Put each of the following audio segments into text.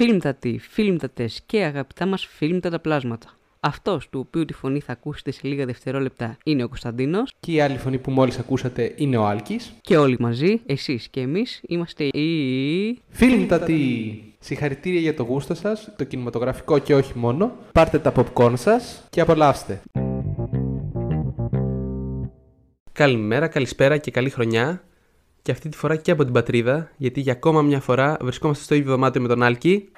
Φίλμτατοι, φίλμτατες και αγαπητά μας φίλμτατα πλάσματα. Αυτός του οποίου τη φωνή θα ακούσετε σε λίγα δευτερόλεπτα είναι ο Κωνσταντίνος Και η άλλη φωνή που μόλις ακούσατε είναι ο Άλκης. και όλοι μαζί, εσείς και εμείς, είμαστε οι... Φίλμτατοι! Συγχαρητήρια για το γούστο σας, το κινηματογραφικό και όχι μόνο. Πάρτε τα popcorn σας και απολαύστε. Καλημέρα, καλησπέρα και καλή χρονιά. Και αυτή τη φορά και από την πατρίδα, γιατί για ακόμα μια φορά βρισκόμαστε στο ίδιο δωμάτιο με τον Άλκη.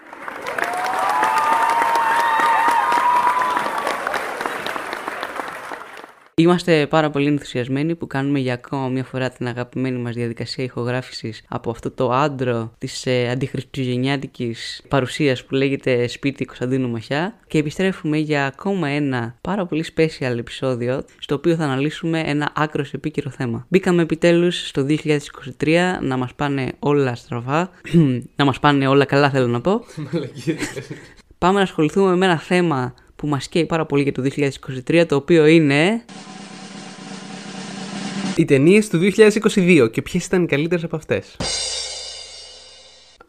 Είμαστε πάρα πολύ ενθουσιασμένοι που κάνουμε για ακόμα μια φορά την αγαπημένη μας διαδικασία ηχογράφησης από αυτό το άντρο της ε, αντιχριστουγεννιάτικης παρουσίας που λέγεται Σπίτι Κωνσταντίνου Μαχιά και επιστρέφουμε για ακόμα ένα πάρα πολύ special επεισόδιο στο οποίο θα αναλύσουμε ένα άκρος επίκαιρο θέμα. Μπήκαμε επιτέλους στο 2023 να μας πάνε όλα στραβά, να μας πάνε όλα καλά θέλω να πω. Πάμε να ασχοληθούμε με ένα θέμα που μας καίει πάρα πολύ για το 2023 το οποίο είναι... Οι ταινίες του 2022 και ποιες ήταν οι καλύτερες από αυτές.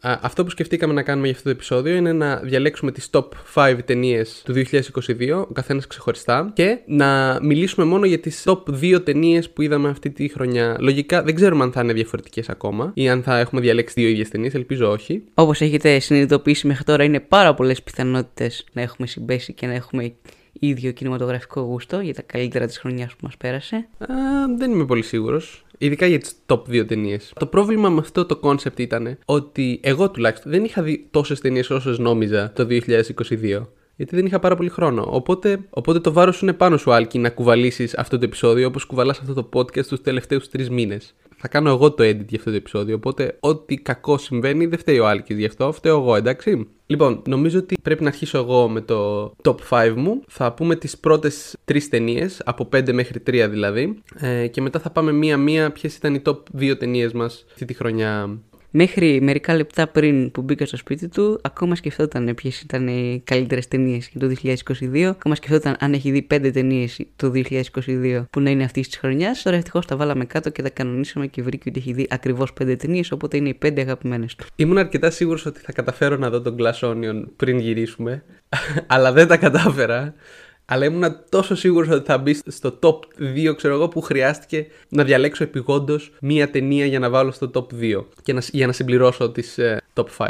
Αυτό που σκεφτήκαμε να κάνουμε για αυτό το επεισόδιο είναι να διαλέξουμε τις top 5 ταινίες του 2022, ο καθένας ξεχωριστά, και να μιλήσουμε μόνο για τις top 2 ταινίες που είδαμε αυτή τη χρονιά. Λογικά δεν ξέρουμε αν θα είναι διαφορετικές ακόμα ή αν θα έχουμε διαλέξει δύο ίδιες ταινίες, ελπίζω όχι. Όπως έχετε συνειδητοποιήσει μέχρι τώρα είναι πάρα πολλές πιθανότητες να έχουμε συμπέσει και να έχουμε ίδιο κινηματογραφικό γούστο για τα καλύτερα της χρονιάς που μας πέρασε. Α, δεν είμαι πολύ σίγουρος. Ειδικά για τις top 2 ταινίες. Το πρόβλημα με αυτό το concept ήταν ότι εγώ τουλάχιστον δεν είχα δει τόσες ταινίες όσες νόμιζα το 2022. Γιατί δεν είχα πάρα πολύ χρόνο. Οπότε, οπότε το βάρος είναι πάνω σου, Άλκη, να κουβαλήσεις αυτό το επεισόδιο όπως κουβαλάς αυτό το podcast τους τελευταίους τρεις μήνες. Θα κάνω εγώ το edit για αυτό το επεισόδιο. Οπότε, ό,τι κακό συμβαίνει δεν φταίει ο Άλκης γι' αυτό, φταίω εγώ, εντάξει. Λοιπόν, νομίζω ότι πρέπει να αρχίσω εγώ με το top 5 μου. Θα πούμε τις πρώτες τρεις ταινίες, από 5 μέχρι 3 δηλαδή. Ε, και μετά θα πάμε μία-μία ποιες ήταν οι top 2 ταινίες μας αυτή τη χρονιά. Μέχρι μερικά λεπτά πριν που μπήκα στο σπίτι του, ακόμα σκεφτόταν ποιες ήταν οι καλύτερες ταινίες για το 2022. Ακόμα σκεφτόταν αν έχει δει 5 ταινίες το 2022 που να είναι αυτής της χρονιάς. Τώρα ευτυχώς τα βάλαμε κάτω και τα κανονίσαμε και βρήκε ότι έχει δει ακριβώς 5 ταινίες, οπότε είναι οι 5 αγαπημένες του. Ήμουν αρκετά σίγουρος ότι θα καταφέρω να δω τον Glass Onion πριν γυρίσουμε, αλλά δεν τα κατάφερα. Αλλά ήμουν τόσο σίγουρος ότι θα μπει στο top 2, ξέρω εγώ, που χρειάστηκε να διαλέξω επιγόντως μία ταινία για να βάλω στο top 2 και να, για να συμπληρώσω τις ε, top 5.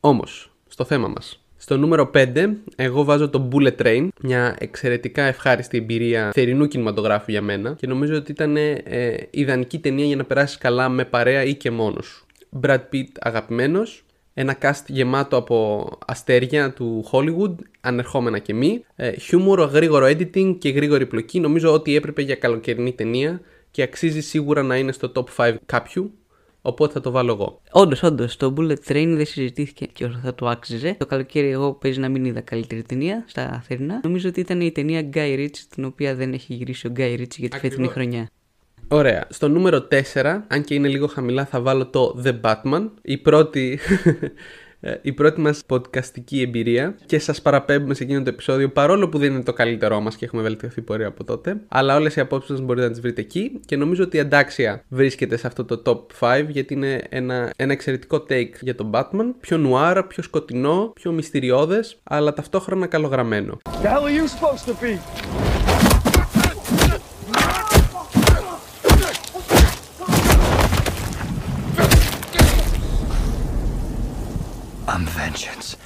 Όμως, στο θέμα μας. Στο νούμερο 5, εγώ βάζω το Bullet Train, μια εξαιρετικά ευχάριστη εμπειρία θερινού κινηματογράφου για μένα και νομίζω ότι ήταν ε, ιδανική ταινία για να περάσεις καλά με παρέα ή και μόνος σου. Brad Pitt αγαπημένος, ένα cast γεμάτο από αστέρια του Hollywood, ανερχόμενα και μη, ε, χιούμορο, γρήγορο editing και γρήγορη πλοκή. Νομίζω ότι έπρεπε για καλοκαιρινή ταινία και αξίζει σίγουρα να είναι στο top 5 κάποιου. Οπότε θα το βάλω εγώ. Όντως, όντως, το Bullet Train δεν συζητήθηκε και όσο θα το άξιζε. Το καλοκαίρι, εγώ παίζει να μην είδα καλύτερη ταινία στα θερινά. Νομίζω ότι ήταν η ταινία Guy Ritchie, την οποία δεν έχει γυρίσει ο Guy Ritchie για τη φετινή χρονιά. Ωραία. Στο νούμερο 4, αν και είναι λίγο χαμηλά, θα βάλω το The Batman. Η πρώτη, η πρώτη μας podcastική εμπειρία και σας παραπέμπουμε σε εκείνο το επεισόδιο παρόλο που δεν είναι το καλύτερό μας και έχουμε βελτιωθεί πορεία από τότε. Αλλά όλες οι απόψεις μας μπορείτε να τις βρείτε εκεί και νομίζω ότι η αντάξια βρίσκεται σε αυτό το top 5 γιατί είναι ένα, ένα εξαιρετικό take για τον Batman. Πιο νουάρα, πιο σκοτεινό, πιο μυστηριώδες αλλά ταυτόχρονα καλογραμμένο. The hell are you supposed to be? Vengeance.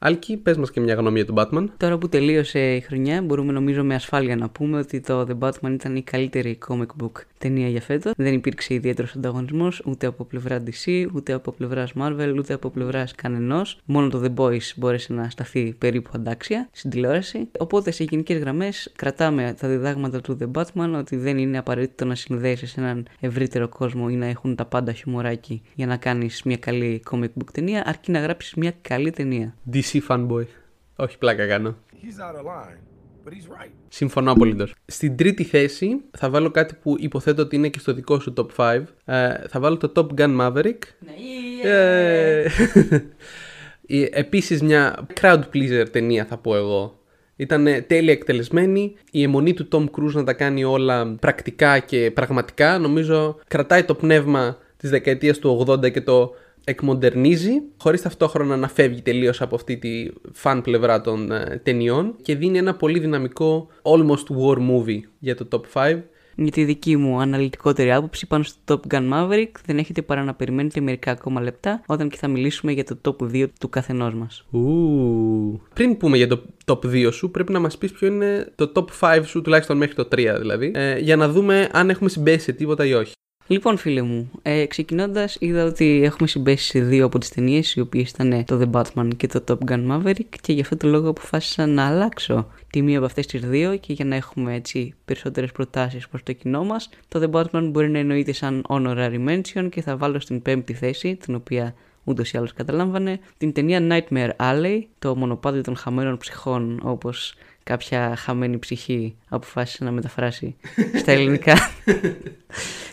Άλκη, πες μας και μια γνώμη για τον Batman. Τώρα που τελείωσε η χρονιά, μπορούμε νομίζω με ασφάλεια να πούμε ότι το The Batman ήταν η καλύτερη comic book ταινία για φέτος. Δεν υπήρξε ιδιαίτερος ανταγωνισμός ούτε από πλευρά DC, ούτε από πλευράς Marvel, ούτε από πλευράς κανενός. Μόνο το The Boys μπόρεσε να σταθεί περίπου αντάξια στην τηλεόραση. Οπότε σε γενικές γραμμές κρατάμε τα διδάγματα του The Batman ότι δεν είναι απαραίτητο να συνδέσεις έναν ευρύτερο κόσμο ή να έχουν τα πάντα χιουμοράκι για να κάνεις μια καλή comic book ταινία, αρκεί να γράψεις μια καλή ταινία. DC fanboy. Όχι πλάκα κάνω. He's out of line, but he's right. Συμφωνώ απολύτως. Στην τρίτη θέση θα βάλω κάτι που υποθέτω ότι είναι και στο δικό σου top 5. Ε, θα βάλω το Top Gun Maverick. Ε, Επίσης μια crowd pleaser ταινία θα πω εγώ. Ήταν τέλεια εκτελεσμένη. Η αιμονή του Tom Cruise να τα κάνει όλα πρακτικά και πραγματικά νομίζω κρατάει το πνεύμα της δεκαετίας του 80 και το εκμοντερνίζει, χωρίς ταυτόχρονα να φεύγει τελείως από αυτή τη φαν πλευρά των ε, ταινιών και δίνει ένα πολύ δυναμικό almost war movie για το top 5. Για τη δική μου αναλυτικότερη άποψη πάνω στο Top Gun Maverick δεν έχετε παρά να περιμένετε μερικά ακόμα λεπτά όταν και θα μιλήσουμε για το top 2 του καθενός μας. Ου. Πριν πούμε για το top 2 σου, πρέπει να μας πεις ποιο είναι το top 5 σου, τουλάχιστον μέχρι το 3 δηλαδή, ε, για να δούμε αν έχουμε συμπέσει σε τίποτα ή όχι. Λοιπόν, φίλε μου, ε, ξεκινώντας, είδα ότι έχουμε συμπέσει σε δύο από τις ταινίες, οι οποίες ήταν το The Batman και το Top Gun Maverick, και γι' αυτό το λόγο αποφάσισα να αλλάξω τη μία από αυτές τις δύο και για να έχουμε έτσι περισσότερες προτάσεις προς το κοινό μας. Το The Batman μπορεί να εννοείται σαν honorary mention και θα βάλω στην πέμπτη θέση, την οποία ούτως ή άλλως καταλάμβανε, την ταινία Nightmare Alley, το μονοπάτι των χαμένων ψυχών, όπως κάποια χαμένη ψυχή αποφάσισε να μεταφράσει στα ελληνικά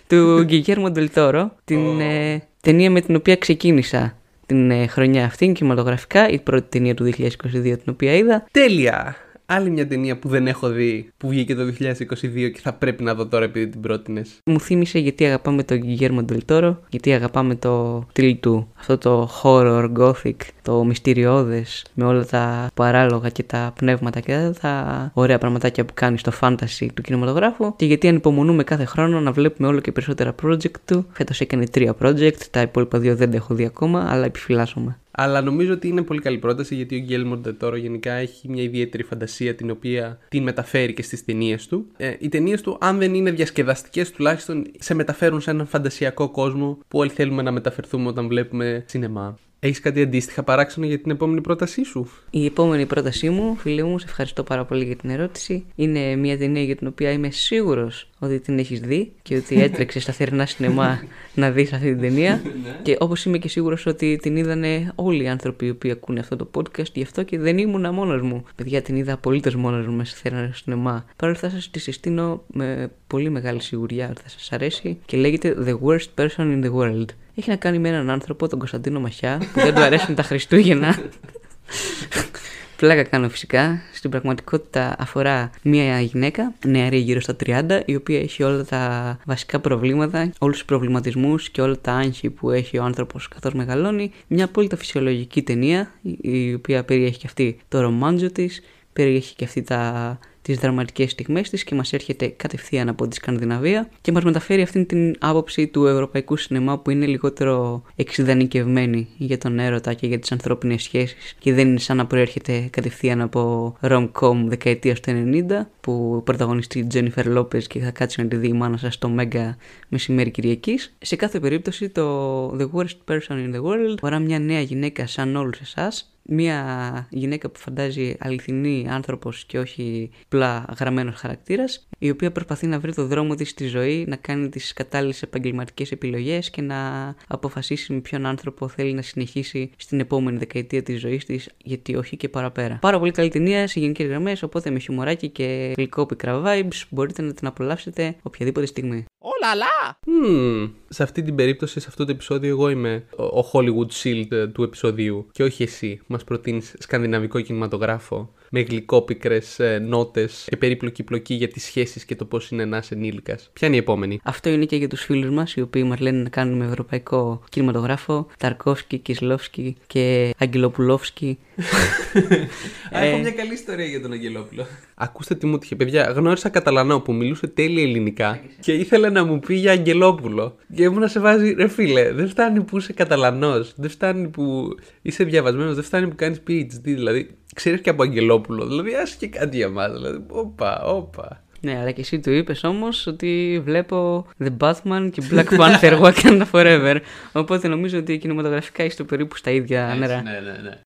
του Γκυγέρμο Ντελτόρο, την ε, ταινία με την οποία ξεκίνησα την ε, χρονιά αυτή κινηματογραφικά, η πρώτη ταινία του 2022 την οποία είδα. Τέλεια! Άλλη μια ταινία που δεν έχω δει που βγήκε το 2022 και θα πρέπει να δω τώρα επειδή την πρότεινες. Μου θύμισε γιατί αγαπάμε τον Γκυγέρμο Ντελτόρο, γιατί αγαπάμε το στυλ του, αυτό το horror, gothic, το μυστηριώδες με όλα τα παράλογα και τα πνεύματα και τα ωραία πραγματάκια που κάνει στο fantasy του κινηματογράφου και γιατί ανυπομονούμε κάθε χρόνο να βλέπουμε όλο και περισσότερα project του. Φέτος έκανε τρία project, τα υπόλοιπα δύο δεν τα έχω δει ακόμα, αλλά επιφυλάσσομαι. Αλλά νομίζω ότι είναι πολύ καλή πρόταση γιατί ο Γκέλμορ Ντετόρο γενικά έχει μια ιδιαίτερη φαντασία την οποία την μεταφέρει και στις ταινίες του. Ε, οι ταινίες του, αν δεν είναι διασκεδαστικές, τουλάχιστον σε μεταφέρουν σε έναν φαντασιακό κόσμο που όλοι θέλουμε να μεταφερθούμε όταν βλέπουμε σινεμά. Έχεις κάτι αντίστοιχα παράξενο για την επόμενη πρότασή σου; Η επόμενη πρότασή μου, φίλε μου, σε ευχαριστώ πάρα πολύ για την ερώτηση. Είναι μια ταινία για την οποία είμαι σίγουρος ότι την έχεις δει και ότι έτρεξε στα θερινά σινεμά να δεις αυτή την ταινία. και όπως είμαι και σίγουρος ότι την είδανε όλοι οι άνθρωποι οι οποίοι ακούνε αυτό το podcast, γι' αυτό και δεν ήμουν μόνος μου. Παιδιά, την είδα απολύτως μόνος μου μέσα στα θερινά σινεμά. Παρ' όλα αυτά, σας τη συστήνω με πολύ μεγάλη σιγουριά ότι θα σας αρέσει και λέγεται The Worst Person in the World έχει να κάνει με έναν άνθρωπο, τον Κωνσταντίνο Μαχιά, που δεν του αρέσουν τα Χριστούγεννα. Πλάκα κάνω φυσικά. Στην πραγματικότητα αφορά μια γυναίκα, νεαρή γύρω στα 30, η οποία έχει όλα τα βασικά προβλήματα, όλους τους προβληματισμούς και όλα τα άγχη που έχει ο άνθρωπος καθώς μεγαλώνει. Μια απόλυτα φυσιολογική ταινία, η οποία περιέχει και αυτή το ρομάντζο της, περιέχει και αυτή τα τις δραματικές στιγμές της και μας έρχεται κατευθείαν από τη Σκανδιναβία και μας μεταφέρει αυτήν την άποψη του ευρωπαϊκού σινεμά που είναι λιγότερο εξειδανικευμένη για τον έρωτα και για τις ανθρώπινες σχέσεις και δεν είναι σαν να προέρχεται κατευθείαν από rom-com δεκαετία του 90 που πρωταγωνιστεί η Τζένιφερ Λόπες και θα κάτσει να τη δει η μάνα σας στο Μέγκα μεσημέρι Κυριακής. Σε κάθε περίπτωση το The Worst Person in the World αφορά μια νέα γυναίκα σαν όλους εσάς μια γυναίκα που φαντάζει αληθινή άνθρωπος και όχι πλά γραμμένος χαρακτήρας, η οποία προσπαθεί να βρει το δρόμο της στη ζωή, να κάνει τις κατάλληλες επαγγελματικές επιλογές και να αποφασίσει με ποιον άνθρωπο θέλει να συνεχίσει στην επόμενη δεκαετία της ζωής της, γιατί όχι και παραπέρα. Πάρα πολύ καλή ταινία σε γενικές γραμμές, οπότε με χιουμοράκι και γλυκό πικρά vibes μπορείτε να την απολαύσετε οποιαδήποτε στιγμή. Ολαλά! Mm, σε αυτή την περίπτωση, σε αυτό το επεισόδιο, εγώ είμαι ο Hollywood Shield του επεισοδίου και όχι εσύ. Μας προτείνεις σκανδιναβικό κινηματογράφο με γλυκόπικρες ε, νότες και περίπλοκη πλοκή για τις σχέσεις και το πώς είναι ένα ενήλικας. Ποια είναι η επόμενη; Αυτό είναι και για τους φίλους μας, οι οποίοι μας λένε να κάνουμε ευρωπαϊκό κινηματογράφο. Ταρκόφσκι, Κισλόφσκι και Αγγελοπουλόφσκι. Έχω μια καλή ιστορία για τον Αγγελόπουλο. Ακούστε τι μου τύχε, παιδιά. Γνώρισα Καταλανό που μιλούσε τέλεια ελληνικά και ήθελε να μου πει για Αγγελόπουλο. Και ήμουν να σε βάζει, ρε φίλε, δεν φτάνει που είσαι Καταλανός, δεν φτάνει που είσαι διαβασμένος, δεν φτάνει που κάνεις PhD. Δηλαδή, ξέρεις και από Αγγελόπουλο. Δηλαδή, ας και κάτι για μας. Δηλαδή, όπα, όπα. Ναι, αλλά και εσύ του είπες όμως ότι βλέπω The Batman και Black Panther Wakanda Forever. Οπότε νομίζω ότι κινηματογραφικά είστε περίπου στα ίδια νερά. Ναι, ναι, ναι.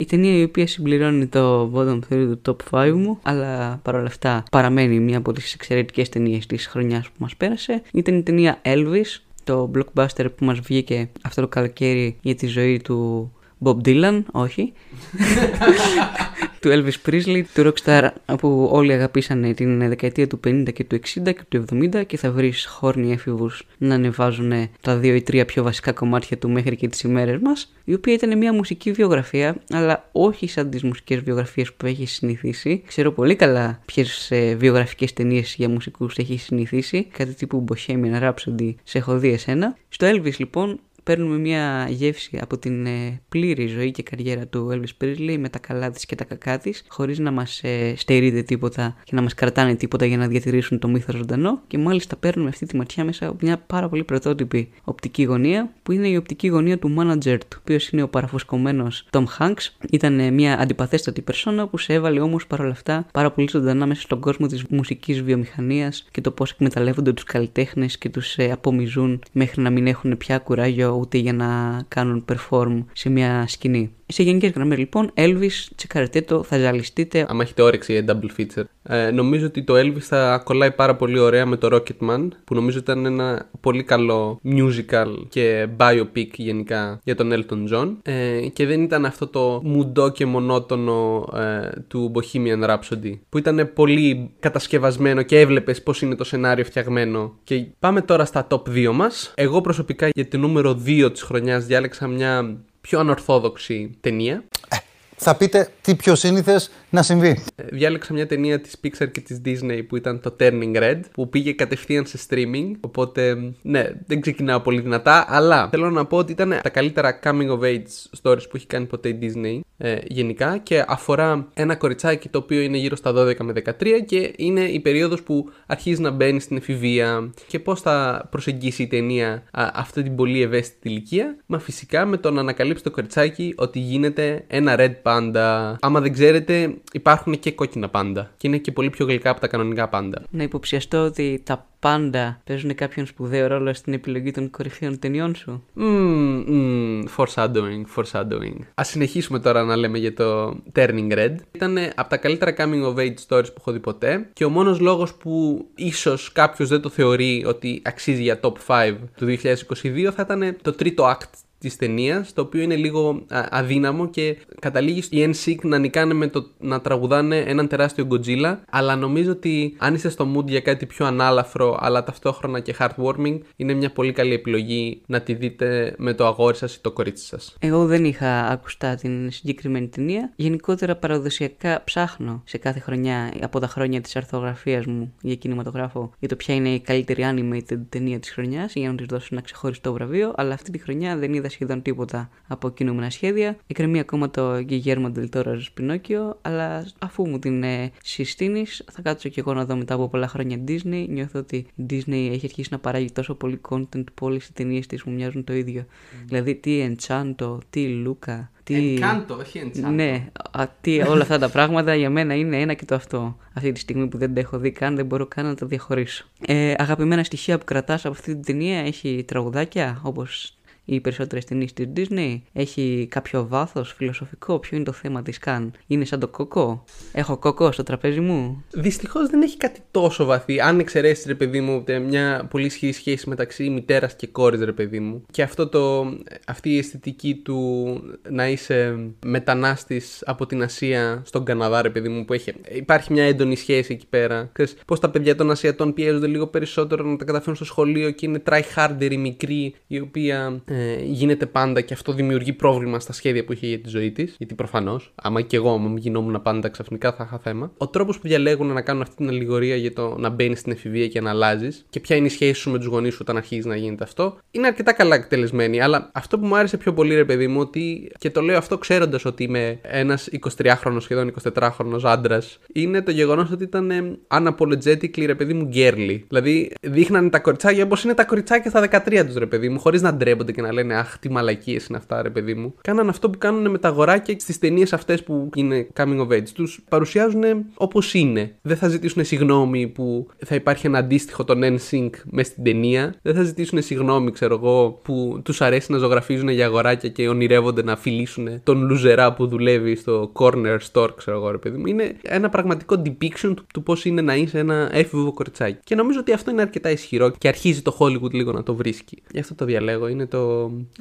Η ταινία η οποία συμπληρώνει το bottom 3 του top 5 μου, αλλά παρόλα αυτά παραμένει μία από τις εξαιρετικές ταινίες της χρονιάς που μας πέρασε, ήταν η ταινία Elvis, το blockbuster που μας βγήκε αυτό το καλοκαίρι για τη ζωή του Bob Dylan, όχι. του Elvis Presley, του rockstar που όλοι αγαπήσανε την δεκαετία του 50 και του 60 και του 70 και θα βρεις χόρνοι έφηβους να ανεβάζουν τα δύο ή τρία πιο βασικά κομμάτια του μέχρι και τις ημέρες μας, η οποία ήταν μια μουσική βιογραφία, αλλά όχι σαν τις μουσικές βιογραφίες που έχει συνηθίσει. Ξέρω πολύ καλά ποιες βιογραφικές ταινίες για μουσικούς έχει συνηθίσει, κάτι τύπου Bohemian Rhapsody, σε έχω δει εσένα. Στο Elvis λοιπόν παίρνουμε μια γεύση από την ε, πλήρη ζωή και καριέρα του Elvis Presley με τα καλά της και τα κακά της χωρίς να μας ε, στερείται τίποτα και να μας κρατάνε τίποτα για να διατηρήσουν το μύθο ζωντανό και μάλιστα παίρνουμε αυτή τη ματιά μέσα από μια πάρα πολύ πρωτότυπη οπτική γωνία που είναι η οπτική γωνία του manager του, ο οποίος είναι ο παραφουσκωμένος Tom Hanks. Ήταν ε, μια αντιπαθέστατη περσόνα που σε έβαλε όμως παρόλα αυτά πάρα πολύ ζωντανά μέσα στον κόσμο της μουσικής βιομηχανίας και το πώς εκμεταλλεύονται τους καλλιτέχνες και τους ε, απομιζούν μέχρι να μην έχουν πια κουράγιο ούτε για να κάνουν perform σε μια σκηνή. Σε γενικές γραμμές λοιπόν, Elvis, τσεκαρετέ το, θα ζαλιστείτε. Αν έχετε όρεξη για double feature. Ε, νομίζω ότι το Elvis θα κολλάει πάρα πολύ ωραία με το Rocketman, που νομίζω ήταν ένα πολύ καλό musical και biopic γενικά για τον Elton John. Ε, και δεν ήταν αυτό το μουντό και μονότονο ε, του Bohemian Rhapsody, που ήταν πολύ κατασκευασμένο και έβλεπες πώς είναι το σενάριο φτιαγμένο. Και πάμε τώρα στα top 2 μας. Εγώ προσωπικά για το νούμερο 2 της χρονιάς διάλεξα μια πιο ανορθόδοξη ταινία. Ε, θα πείτε τι πιο σύνηθες να συμβεί. Ε, διάλεξα μια ταινία της Pixar και της Disney που ήταν το Turning Red που πήγε κατευθείαν σε streaming οπότε ναι δεν ξεκινάω πολύ δυνατά αλλά θέλω να πω ότι ήταν τα καλύτερα coming of age stories που έχει κάνει ποτέ η Disney ε, γενικά και αφορά ένα κοριτσάκι το οποίο είναι γύρω στα 12 με 13 και είναι η περίοδος που αρχίζει να μπαίνει στην εφηβεία και πώς θα προσεγγίσει η ταινία α, αυτή την πολύ ευαίσθητη ηλικία μα φυσικά με το να ανακαλύψει το κοριτσάκι ότι γίνεται ένα red panda άμα δεν ξέρετε υπάρχουν και κόκκινα πάντα. Και είναι και πολύ πιο γλυκά από τα κανονικά πάντα. Να υποψιαστώ ότι τα πάντα παίζουν κάποιον σπουδαίο ρόλο στην επιλογή των κορυφαίων ταινιών σου; Mm, mm, foreshadowing, foreshadowing. Α συνεχίσουμε τώρα να λέμε για το Turning Red. Ήταν από τα καλύτερα coming of age stories που έχω δει ποτέ και ο μόνος λόγος που ίσως κάποιος δεν το θεωρεί ότι αξίζει για top 5 του 2022 θα ήταν το τρίτο act της ταινίας, το οποίο είναι λίγο αδύναμο και καταλήγει η NSYNC να νικάνε με το να τραγουδάνε έναν τεράστιο Godzilla. Αλλά νομίζω ότι αν είστε στο mood για κάτι πιο ανάλαφρο, αλλά ταυτόχρονα και heartwarming, είναι μια πολύ καλή επιλογή να τη δείτε με το αγόρι σας ή το κορίτσι σας. Εγώ δεν είχα ακουστά την συγκεκριμένη ταινία. Γενικότερα παραδοσιακά ψάχνω σε κάθε χρονιά από τα χρόνια της αρθογραφίας μου για κινηματογράφο για το ποια είναι η καλύτερη animated ταινία της χρονιάς για να της δώσω ένα ξεχωριστό βραβείο. Αλλά αυτή τη χρονιά δεν είδα σχεδόν τίποτα από κινούμενα σχέδια. Εκκρεμεί ακόμα το Guillermo del Toro Πινόκιο, αλλά αφού μου την ε, συστήνεις, θα κάτσω και εγώ να δω μετά από πολλά χρόνια Disney. Νιώθω ότι η Disney έχει αρχίσει να παράγει τόσο πολύ content που όλες οι ταινίες της μου μοιάζουν το ίδιο. Δηλαδή, τι Enchanto, τι Luca, τι... Encanto, όχι Enchanto. Ναι, α, τι, όλα αυτά τα πράγματα για μένα είναι ένα και το αυτό. Αυτή τη στιγμή που δεν τα έχω δει καν, δεν μπορώ καν να τα διαχωρίσω. Ε, αγαπημένα στοιχεία που κρατάς από αυτή την ταινία έχει τραγουδάκια, όπως οι περισσότερες ταινίες της Disney. Έχει κάποιο βάθος φιλοσοφικό; Ποιο είναι το θέμα της καν. Είναι σαν το κοκό. Έχω κοκό στο τραπέζι μου; Δυστυχώς δεν έχει κάτι τόσο βαθύ. Αν εξαιρέσεις, ρε παιδί μου, μια πολύ ισχυρή σχέση μεταξύ μητέρας και κόρης, ρε παιδί μου. Και αυτό το, αυτή η αισθητική του να είσαι μετανάστης από την Ασία στον Καναδά, ρε παιδί μου, που έχει, υπάρχει μια έντονη σχέση εκεί πέρα. Πώς τα παιδιά των Ασιατών πιέζονται λίγο περισσότερο να τα καταφέρουν στο σχολείο και είναι try harder η μικρή, η οποία ε, γίνεται πάντα και αυτό δημιουργεί πρόβλημα στα σχέδια που είχε για τη ζωή της. Γιατί προφανώς, άμα και εγώ, άμα γινόμουν πάντα ξαφνικά, θα είχα θέμα. Ο τρόπος που διαλέγουν να κάνουν αυτή την αλληγορία για το να μπαίνει στην εφηβεία και να αλλάζεις και ποια είναι η σχέση σου με τους γονείς σου όταν αρχίζει να γίνεται αυτό, είναι αρκετά καλά εκτελεσμένη. Αλλά αυτό που μου άρεσε πιο πολύ, ρε παιδί μου, ότι και το λέω αυτό ξέροντας ότι είμαι ένας 23χρονο, σχεδόν 24χρονο άντρας, είναι το γεγονός ότι ήταν unapologetically, ρε παιδί μου, γκέρλι. Δηλαδή, δείχνανε τα κοριτσάκια όπως είναι τα κοριτσάκια στα 13 τους, ρε παιδί μου, χωρίς να ντρέπονται και να λένε Αχ, τι μαλακίες είναι αυτά, ρε παιδί μου. Κάναν αυτό που κάνουν με τα αγοράκια στις ταινίες αυτές που είναι coming of age. Τους παρουσιάζουν όπως είναι. Δεν θα ζητήσουν συγγνώμη που θα υπάρχει ένα αντίστοιχο των NSYNC μες στην ταινία. Δεν θα ζητήσουν συγγνώμη, ξέρω εγώ, που τους αρέσει να ζωγραφίζουν για αγοράκια και ονειρεύονται να φιλήσουν τον λουζερά που δουλεύει στο corner store, ξέρω εγώ, ρε παιδί μου. Είναι ένα πραγματικό depiction του, του πώς είναι να είσαι ένα έφηβο κοριτσάκι. Και νομίζω ότι αυτό είναι αρκετά ισχυρό και αρχίζει το Hollywood λίγο να το βρίσκει. Γι' αυτό το διαλέγω. Είναι το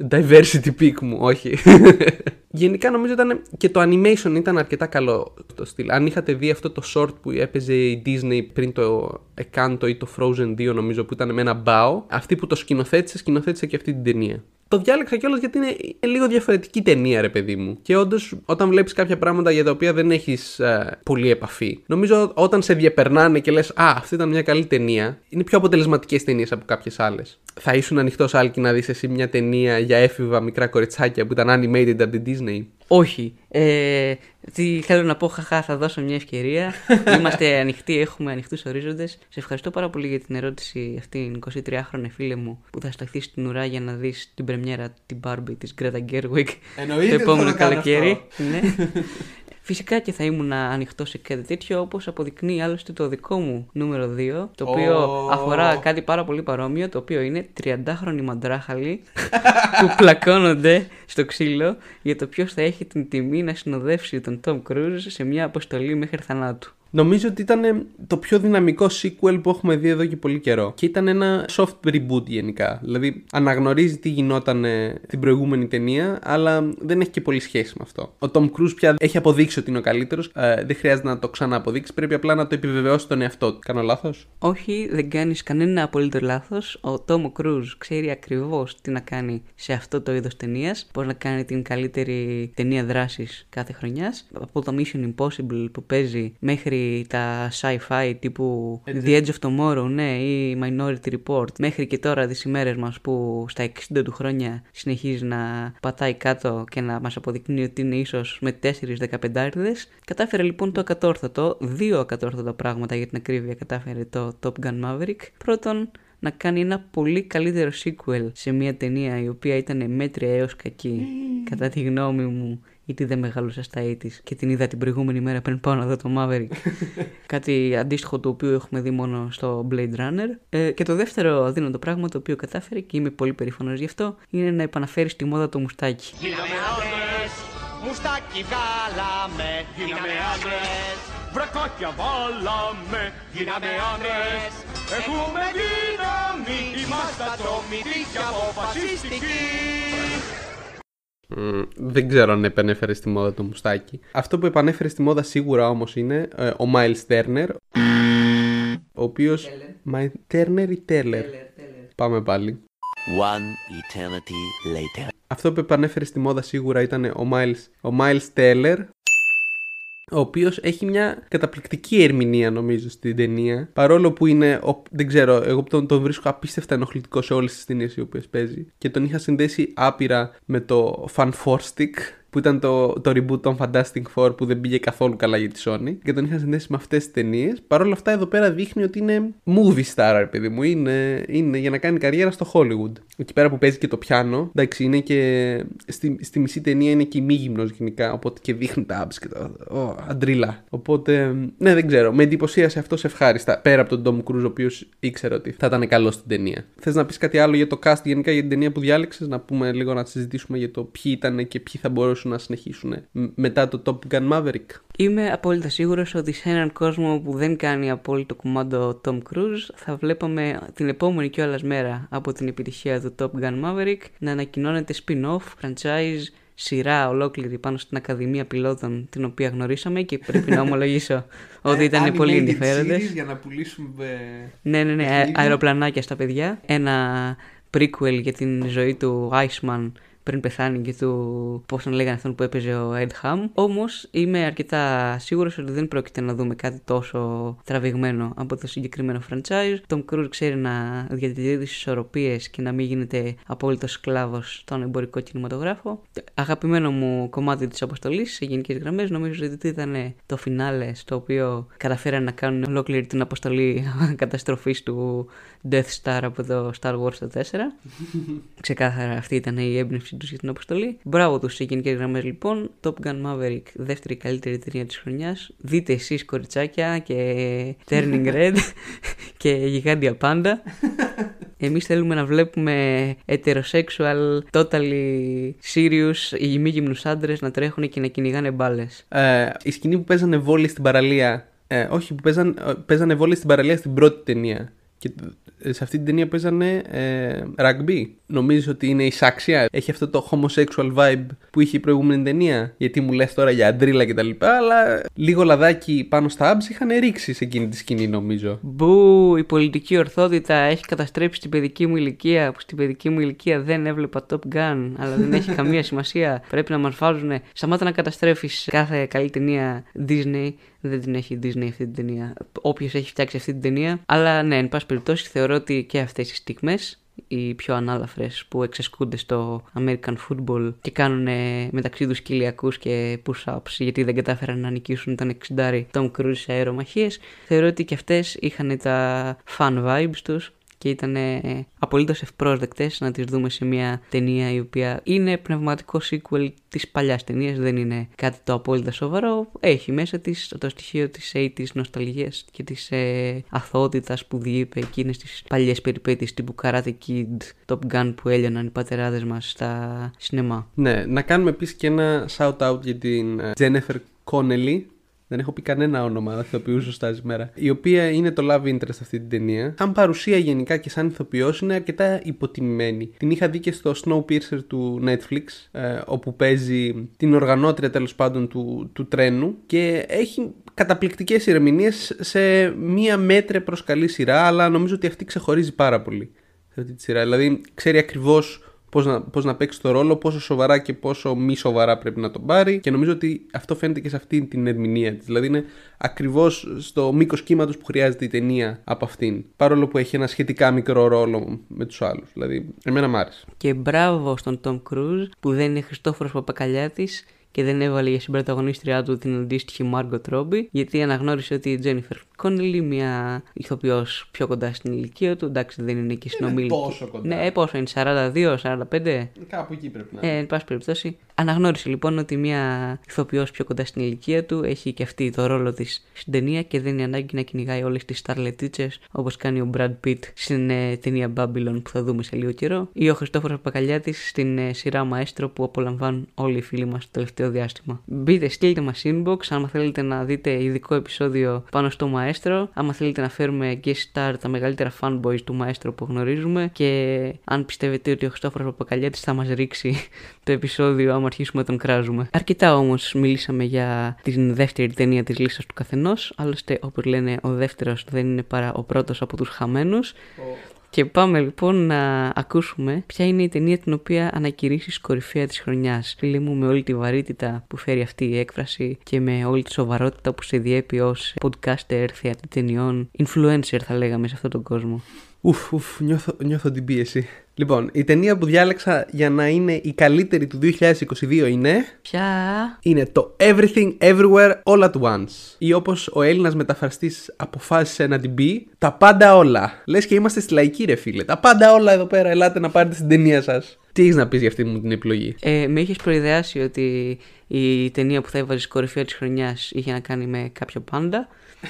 diversity peak μου, όχι. Γενικά νομίζω ήταν και το animation ήταν αρκετά καλό το στυλ. Αν είχατε δει αυτό το short που έπαιζε η Disney πριν το Encanto ή το Frozen 2 νομίζω που ήταν με ένα μπάο, αυτή που το σκηνοθέτησε, σκηνοθέτησε και αυτή την ταινία. Το διάλεξα κιόλας γιατί είναι λίγο διαφορετική ταινία, ρε παιδί μου. Και όντως, όταν βλέπεις κάποια πράγματα για τα οποία δεν έχεις πολύ επαφή, νομίζω όταν σε διαπερνάνε και λες, Α, αυτή ήταν μια καλή ταινία, είναι πιο αποτελεσματικές ταινίες από κάποιες άλλες. Θα ήσουν ανοιχτός, Άλκη, να δεις εσύ μια ταινία για έφηβα μικρά κοριτσάκια που ήταν animated από την Disney. Όχι. Ε, τι θέλω να πω, χαχά, θα δώσω μια ευκαιρία. Είμαστε ανοιχτοί, έχουμε ανοιχτούς ορίζοντες. Σε ευχαριστώ πάρα πολύ για την ερώτηση αυτή, 23χρονη φίλε μου, που θα σταθεί στην ουρά για να δεις την πρεμιέρα την Barbie της Greta Gerwig το επόμενο καλοκαίρι. ναι. Φυσικά και θα ήμουν ανοιχτό σε κάτι τέτοιο, όπως αποδεικνύει άλλωστε το δικό μου νούμερο 2, το οποίο αφορά κάτι πάρα πολύ παρόμοιο, το οποίο είναι 30χρονοι μαντράχαλοι που πλακώνονται στο ξύλο για το ποιος θα έχει την τιμή να συνοδεύσει τον Tom Cruise σε μια αποστολή μέχρι θανάτου. Νομίζω ότι ήταν το πιο δυναμικό sequel που έχουμε δει εδώ και πολύ καιρό. Και ήταν ένα soft reboot γενικά. Δηλαδή αναγνωρίζει τι γινόταν την προηγούμενη ταινία, αλλά δεν έχει και πολύ σχέση με αυτό. Ο Tom Cruise πια έχει αποδείξει ότι είναι ο καλύτερος. Ε, δεν χρειάζεται να το ξανααποδείξει. Πρέπει απλά να το επιβεβαιώσει τον εαυτό του. Κάνω λάθος; Όχι, δεν κάνεις κανένα απολύτως λάθος. Ο Tom Cruise ξέρει ακριβώς τι να κάνει σε αυτό το είδος ταινίας. Πώς να κάνει την καλύτερη ταινία δράσης κάθε χρονιάς. Από το Mission Impossible που παίζει μέχρι τα sci-fi τύπου The Edge of Tomorrow, ναι, ή Minority Report, μέχρι και τώρα τις ημέρες μας που στα 60 του χρόνια συνεχίζει να πατάει κάτω και να μας αποδεικνύει ότι είναι ίσως με 4-15 Κατάφερε λοιπόν το ακατόρθωτο, δύο ακατόρθωτα πράγματα για την ακρίβεια κατάφερε το Top Gun Maverick. Πρώτον, να κάνει ένα πολύ καλύτερο sequel σε μια ταινία η οποία ήταν μέτρια έως κακή, κατά τη γνώμη μου γιατί δεν μεγάλωσα στα 80 και την είδα την προηγούμενη μέρα πριν πάω να δω το Maverick. Κάτι αντίστοιχο το οποίο έχουμε δει μόνο στο Blade Runner. Ε, και το δεύτερο αδύνατο πράγμα το οποίο κατάφερε και είμαι πολύ περήφανος γι' αυτό είναι να επαναφέρεις στη μόδα το μουστάκι. Γίναμε άντρες, μουστάκι βγάλαμε, γίναμε άντρες, βρακάκια βάλαμε, γίναμε άντρες, έχουμε δύναμη, είμαστε ατόμοι, και αποφασιστικοί δεν ξέρω αν επανέφερε στη μόδα το μουστάκι. Αυτό που επανέφερε στη μόδα σίγουρα όμως είναι ε, ο Miles Turner. Ο οποίο. Turner ή Teller. Πάμε πάλι. One eternity later. Αυτό που επανέφερε στη μόδα σίγουρα ήταν ο Miles, ο Miles Teller, ο οποίος έχει μια καταπληκτική ερμηνεία νομίζω στην ταινία. Παρόλο που είναι, δεν ξέρω, εγώ τον, τον βρίσκω απίστευτα ενοχλητικό σε όλες τις ταινίες οι οποίες παίζει. Και τον είχα συνδέσει άπειρα με το Fan Stick που ήταν το, το reboot των Fantastic Four που δεν πήγε καθόλου καλά για τη Sony και τον είχα συνδέσει με αυτές τις ταινίες. Παρ' όλα αυτά, εδώ πέρα δείχνει ότι είναι movie star, παιδί μου. Είναι, είναι για να κάνει καριέρα στο Hollywood. Εκεί πέρα που παίζει και το πιάνο, εντάξει, είναι και. Στη, στη μισή ταινία είναι και ημίγυμνο γενικά. Οπότε και δείχνει τα abs και τα. Oh, αντρίλα. Οπότε, ναι, δεν ξέρω. Με εντυπωσίασε αυτό ευχάριστα. Πέρα από τον Tom Cruise, ο οποίος ήξερε ότι θα ήταν καλός στην ταινία. Θες να πεις κάτι άλλο για το cast γενικά για την ταινία που διάλεξες, να πούμε λίγο να συζητήσουμε για το ποιοι ήταν και ποιοι θα μπορούσαν να συνεχίσουν μετά το Top Gun Maverick. Είμαι απόλυτα σίγουρος ότι σε έναν κόσμο που δεν κάνει απόλυτο κουμάντο Tom Cruise θα βλέπαμε την επόμενη κιόλας μέρα από την επιτυχία του Top Gun Maverick να ανακοινώνεται spin-off, franchise, σειρά ολόκληρη πάνω στην Ακαδημία Πιλότων την οποία γνωρίσαμε και πρέπει να ομολογήσω ότι ήταν ε, πολύ ενδιαφέροντες. για να πουλήσουμε. Ναι, ναι, ναι, αεροπλανάκια στα παιδιά. Ένα prequel για την ζωή του Iceman πριν πεθάνει και του πώς τον λέγανε αυτόν που έπαιζε ο Ed Ham. Όμως είμαι αρκετά σίγουρος ότι δεν πρόκειται να δούμε κάτι τόσο τραβηγμένο από το συγκεκριμένο franchise. Τον Cruise ξέρει να διατηρεί τις ισορροπίες και να μην γίνεται απόλυτος σκλάβος στον εμπορικό κινηματογράφο. Αγαπημένο μου κομμάτι της αποστολής σε γενικές γραμμές νομίζω ότι ήταν το φινάλε στο οποίο καταφέραν να κάνουν ολόκληρη την αποστολή καταστροφής του Death Star από το Star Wars το 4. Ξεκάθαρα αυτή ήταν η έμπνευση τους για την αποστολή. Μπράβο τους σε γενικές γραμμές λοιπόν. Top Gun Maverick, δεύτερη καλύτερη ταινία της χρονιάς. Δείτε εσείς κοριτσάκια και Turning Red και γιγάντια πάντα. Εμείς θέλουμε να βλέπουμε heterosexual, totally serious, ημίγυμνους άντρες να τρέχουν και να κυνηγάνε μπάλες. Ε, η σκηνή που παίζανε βόλοι στην παραλία. Ε, όχι, που παίζαν, παίζανε βόλοι στην παραλία στην πρώτη ταινία. Και σε αυτή την ταινία παίζανε ε, rugby. Νομίζεις ότι είναι εισάξια. Έχει αυτό το homosexual vibe που είχε η προηγούμενη ταινία; Γιατί μου λες τώρα για αντρίλα κτλ. Αλλά λίγο λαδάκι πάνω στα abs είχαν ρίξει σε εκείνη τη σκηνή, νομίζω. Μπου, η πολιτική ορθότητα έχει καταστρέψει την παιδική μου ηλικία. Που στην παιδική μου ηλικία δεν έβλεπα Top Gun. Αλλά δεν έχει καμία σημασία. Πρέπει να μας βάζουν. Σταμάτα να καταστρέφεις κάθε καλή ταινία Disney. Δεν την έχει η Disney αυτή την ταινία. Όποιο έχει φτιάξει αυτή την ταινία. Αλλά ναι, εν πάση περιπτώσει, θεωρώ ότι και αυτές οι στιγμές οι πιο ανάλαφρες που εξασκούνται στο American Football και κάνουν μεταξύ τους κοιλιακούς και push-ups γιατί δεν κατάφεραν να νικήσουν τον 60 Tom Cruise σε αερομαχίες θεωρώ ότι και αυτές είχαν τα fun vibes τους και ήταν ε, απολύτως ευπρόσδεκτες να τις δούμε σε μια ταινία η οποία είναι πνευματικό sequel της παλιάς ταινίας, δεν είναι κάτι το απόλυτα σοβαρό. Έχει μέσα της το στοιχείο της 80 νοσταλγίας και της ε, αθωότητας που διείπε εκείνες τις παλιές περιπέτειες τύπου Karate Kid, Top Gun που έλειωναν οι πατεράδες μας στα σινεμά. Ναι, να κάνουμε επίσης και ένα shout out για την ε, Jennifer Connelly δεν έχω πει κανένα όνομα ηθοποιού σωστά σήμερα. Η οποία είναι το love interest αυτή την ταινία. Σαν παρουσία γενικά και σαν ηθοποιός είναι αρκετά υποτιμημένη. Την είχα δει και στο Snowpiercer του Netflix, ε, όπου παίζει την οργανώτρια τέλος πάντων του, του τρένου και έχει καταπληκτικές ηρεμηνίες σε μία μέτρε προς καλή σειρά, αλλά νομίζω ότι αυτή ξεχωρίζει πάρα πολύ σε αυτή τη σειρά. Δηλαδή ξέρει ακριβώς πώς να, πώς να παίξει το ρόλο, πόσο σοβαρά και πόσο μη σοβαρά πρέπει να τον πάρει και νομίζω ότι αυτό φαίνεται και σε αυτή την ερμηνεία της. Δηλαδή είναι ακριβώς στο μήκος κύματος που χρειάζεται η ταινία από αυτήν. Παρόλο που έχει ένα σχετικά μικρό ρόλο με τους άλλους. Δηλαδή εμένα μ' άρεσε. Και μπράβο στον Τόμ Κρούζ που δεν είναι Χριστόφορος Παπακαλιάτης και δεν έβαλε για συμπροταγωνίστριά του την αντίστοιχη Μάργκο Τρόμπι, γιατί αναγνώρισε ότι η Τζένιφερ Κόνελι, μια ηθοποιός πιο κοντά στην ηλικία του, εντάξει δεν είναι και συνομιλική. Είναι τόσο κοντά. Ναι, πόσο είναι, 42, 45. Κάπου εκεί πρέπει να είναι. Ε, εν πάση περιπτώσει. Αναγνώρισε λοιπόν ότι μια ηθοποιός πιο κοντά στην ηλικία του έχει και αυτή το ρόλο της στην ταινία και δεν είναι ανάγκη να κυνηγάει όλες τις σταρλετίτσες όπως κάνει ο Brad Pitt στην ε, ταινία Babylon που θα δούμε σε λίγο καιρό ή ο Χριστόφορος Πακαλιάτη στην ε, σειρά Μαέστρο που απολαμβάνουν όλοι οι φίλοι μας το τελευταίο διάστημα. Μπείτε, στείλτε μας inbox αν θέλετε να δείτε ειδικό επεισόδιο πάνω στο Μαέστρο, άμα θέλετε να φέρουμε guest star τα μεγαλύτερα fanboys του Μαέστρο που γνωρίζουμε και αν πιστεύετε ότι ο Χριστόφορος Παπακαλιάτης θα μας ρίξει το επεισόδιο άμα αρχίσουμε να τον κράζουμε. Αρκετά όμως μιλήσαμε για την δεύτερη ταινία της λίστας του καθενός. Άλλωστε, όπως λένε, ο δεύτερος δεν είναι παρά ο πρώτος από τους χαμένους. Και πάμε λοιπόν να ακούσουμε ποια είναι η ταινία την οποία ανακηρύσσει κορυφαία της χρονιάς. Φίλε μου, με όλη τη βαρύτητα που φέρει αυτή η έκφραση και με όλη τη σοβαρότητα που σε διέπει ως podcaster, θεατή ταινιών, influencer θα λέγαμε σε αυτόν τον κόσμο. Ουφ, ουφ, νιώθω, νιώθω την πίεση. Λοιπόν, η ταινία που διάλεξα για να είναι η καλύτερη του 2022 είναι. Ποια; Είναι το Everything Everywhere All at Once. Ή όπως ο Έλληνας μεταφραστής αποφάσισε να την πει, τα πάντα όλα. Λες και είμαστε στη λαϊκή, ρε φίλε. Τα πάντα όλα εδώ πέρα, ελάτε να πάρετε στην ταινία σας. Τι έχεις να πεις για αυτή μου την επιλογή; Ε, με είχες προειδεάσει ότι η ταινία που θα έβαζες κορυφαία της χρονιάς είχε να κάνει με κάποιο πάντα.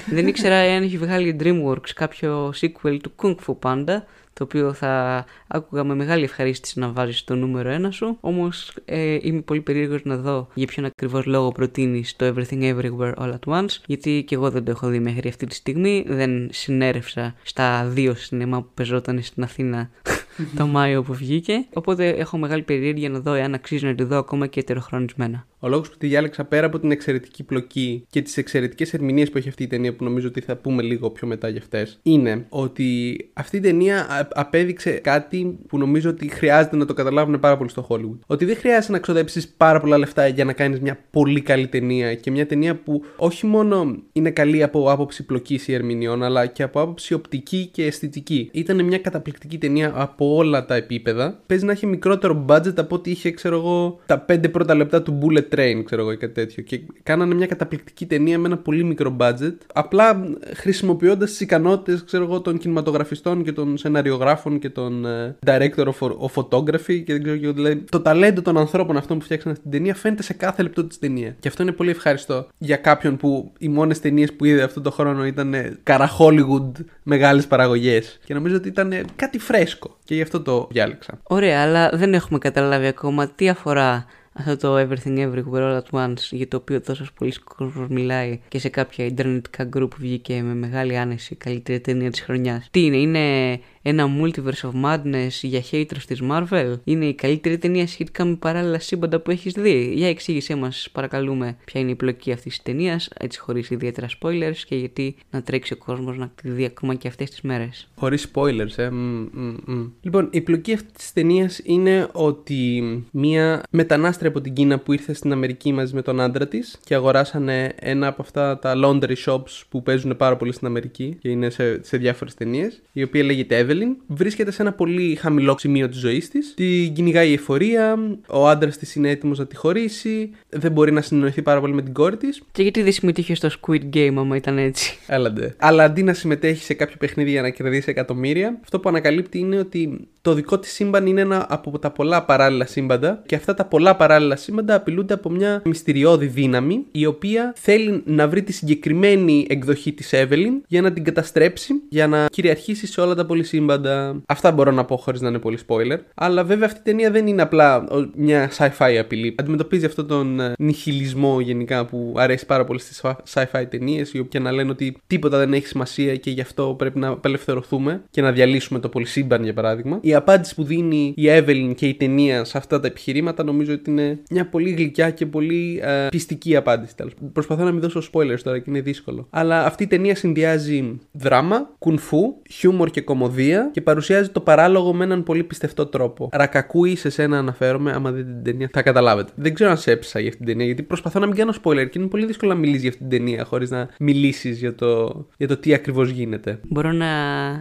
Δεν ήξερα αν έχει βγάλει η DreamWorks κάποιο sequel του Kung Fu Panda το οποίο θα άκουγα με μεγάλη ευχαρίστηση να βάζεις στο νούμερο ένα σου. Όμως ε, είμαι πολύ περίεργος να δω για ποιον ακριβώς λόγο προτείνεις το Everything Everywhere All at Once, γιατί και εγώ δεν το έχω δει μέχρι αυτή τη στιγμή. Δεν συνέρευσα στα δύο σινεμά που πεζόταν στην Αθήνα το Μάιο που βγήκε. Οπότε έχω μεγάλη περιέργεια να δω εάν αξίζει να τη δω ακόμα και ετεροχρονισμένα. Ο λόγος που τη διάλεξα πέρα από την εξαιρετική πλοκή και τις εξαιρετικές ερμηνείες που έχει αυτή η ταινία, που νομίζω ότι θα πούμε λίγο πιο μετά για αυτές, είναι ότι αυτή η ταινία απέδειξε κάτι που νομίζω ότι χρειάζεται να το καταλάβουν πάρα πολύ στο Hollywood. Ότι δεν χρειάζεται να ξοδέψεις πάρα πολλά λεφτά για να κάνεις μια πολύ καλή ταινία και μια ταινία που όχι μόνο είναι καλή από άποψη πλοκής ή ερμηνεών, αλλά και από άποψη οπτική και αισθητική. Ήταν μια καταπληκτική ταινία από όλα τα επίπεδα. Παίζει να έχει μικρότερο budget από ό,τι είχε, ξέρω εγώ, τα πέντε πρώτα λεπτά του Bullet Train, ξέρω εγώ, ή κάτι τέτοιο. Και κάνανε μια καταπληκτική ταινία με ένα πολύ μικρό budget, απλά χρησιμοποιώντας τις ικανότητες, ξέρω εγώ, των κινηματογραφιστών και των σεναριογράφων και των uh, director of, of photography και δεν ξέρω, δηλαδή, το ταλέντο των ανθρώπων αυτών που φτιάξαν αυτή την ταινία φαίνεται σε κάθε λεπτό της ταινία. Και αυτό είναι πολύ ευχαριστώ για κάποιον που οι μόνες ταινίες που είδε αυτό το χρόνο ήταν καρα Hollywood μεγάλες παραγωγές. Και νομίζω ότι ήταν κάτι φρέσκο. Και γι' αυτό το διάλεξα. Ωραία, αλλά δεν έχουμε καταλάβει ακόμα τι αφορά αυτό το Everything Everywhere All at Once για το οποίο τόσο πολλοί κόσμος μιλάει και σε κάποια ιντερνετικά group βγήκε με μεγάλη άνεση καλύτερη ταινία της χρονιάς. Τι είναι, είναι ένα multiverse of madness για haters της Marvel; Είναι η καλύτερη ταινία σχετικά με παράλληλα σύμπαντα που έχεις δει; Για εξήγησέ μας παρακαλούμε ποια είναι η πλοκή αυτής της ταινίας, έτσι χωρίς ιδιαίτερα spoilers και γιατί να τρέξει ο κόσμος να τη δει ακόμα και αυτές τις μέρες. Χωρίς spoilers, ε. Μμ, μμ, μμ. Λοιπόν, η πλοκή αυτής της ταινίας είναι ότι μία μετανάστρια από την Κίνα που ήρθε στην Αμερική μαζί με τον άντρα της και αγοράσανε ένα από αυτά τα laundry shops που παίζουν πάρα πολύ στην Αμερική και είναι σε, σε διάφορες ταινίες, η οποία λέγεται Evelyn. Βρίσκεται σε ένα πολύ χαμηλό σημείο της ζωής της. Την κυνηγάει η εφορία, ο άντρας της είναι έτοιμος να τη χωρίσει, δεν μπορεί να συνεννοηθεί πάρα πολύ με την κόρη της. Και γιατί δεν συμμετείχε στο Squid Game άμα ήταν έτσι; Έλαντε. Αλλά αντί να συμμετέχει σε κάποιο παιχνίδι για να κερδίσει εκατομμύρια, αυτό που ανακαλύπτει είναι ότι το δικό της σύμπαν είναι ένα από τα πολλά παράλληλα σύμπαντα και αυτά τα πολλά παράλληλα σύμπαντα απειλούνται από μια μυστηριώδη δύναμη η οποία θέλει να βρει τη συγκεκριμένη εκδοχή της Evelyn για να την καταστρέψει, για να κυριαρχήσει σε όλα τα πολυσύμπαντα. Αυτά μπορώ να πω χωρίς να είναι πολύ spoiler. Αλλά βέβαια αυτή η ταινία δεν είναι απλά ο- μια sci-fi απειλή. Αντιμετωπίζει αυτόν τον ε, νιχιλισμό γενικά που αρέσει πάρα πολύ στις sci-fi ταινίες και να λένε ότι τίποτα δεν έχει σημασία και γι' αυτό πρέπει να απελευθερωθούμε και να διαλύσουμε το πολυσύμπαν για παράδειγμα. Η απάντηση που δίνει η Evelyn και η ταινία σε αυτά τα επιχειρήματα νομίζω ότι είναι μια πολύ γλυκιά και πολύ ε, πιστική απάντηση τέλος. Προσπαθώ να μην δώσω spoilers τώρα και είναι δύσκολο. Αλλά αυτή η ταινία συνδυάζει δράμα, κουνφού, χιούμορ και κομμωδία και παρουσιάζει το παράλογο με έναν πολύ πιστευτό τρόπο. Ρακακούι σε σένα αναφέρομαι, άμα δείτε την ταινία θα καταλάβετε. Δεν ξέρω αν σε έψασα για αυτή την ταινία γιατί προσπαθώ να μην κάνω spoiler και είναι πολύ δύσκολο να μιλήσεις για αυτή την ταινία χωρίς να μιλήσεις για το, για το τι ακριβώς γίνεται. Μπορώ να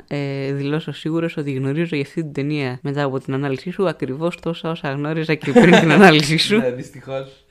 ε, δηλώσω σίγουρος ότι γνωρίζω για αυτή την ταινία μετά από την ανάλυση σου ακριβώς τόσα όσα γνώριζα και πριν την ανάλυση σου. δυστυχώς.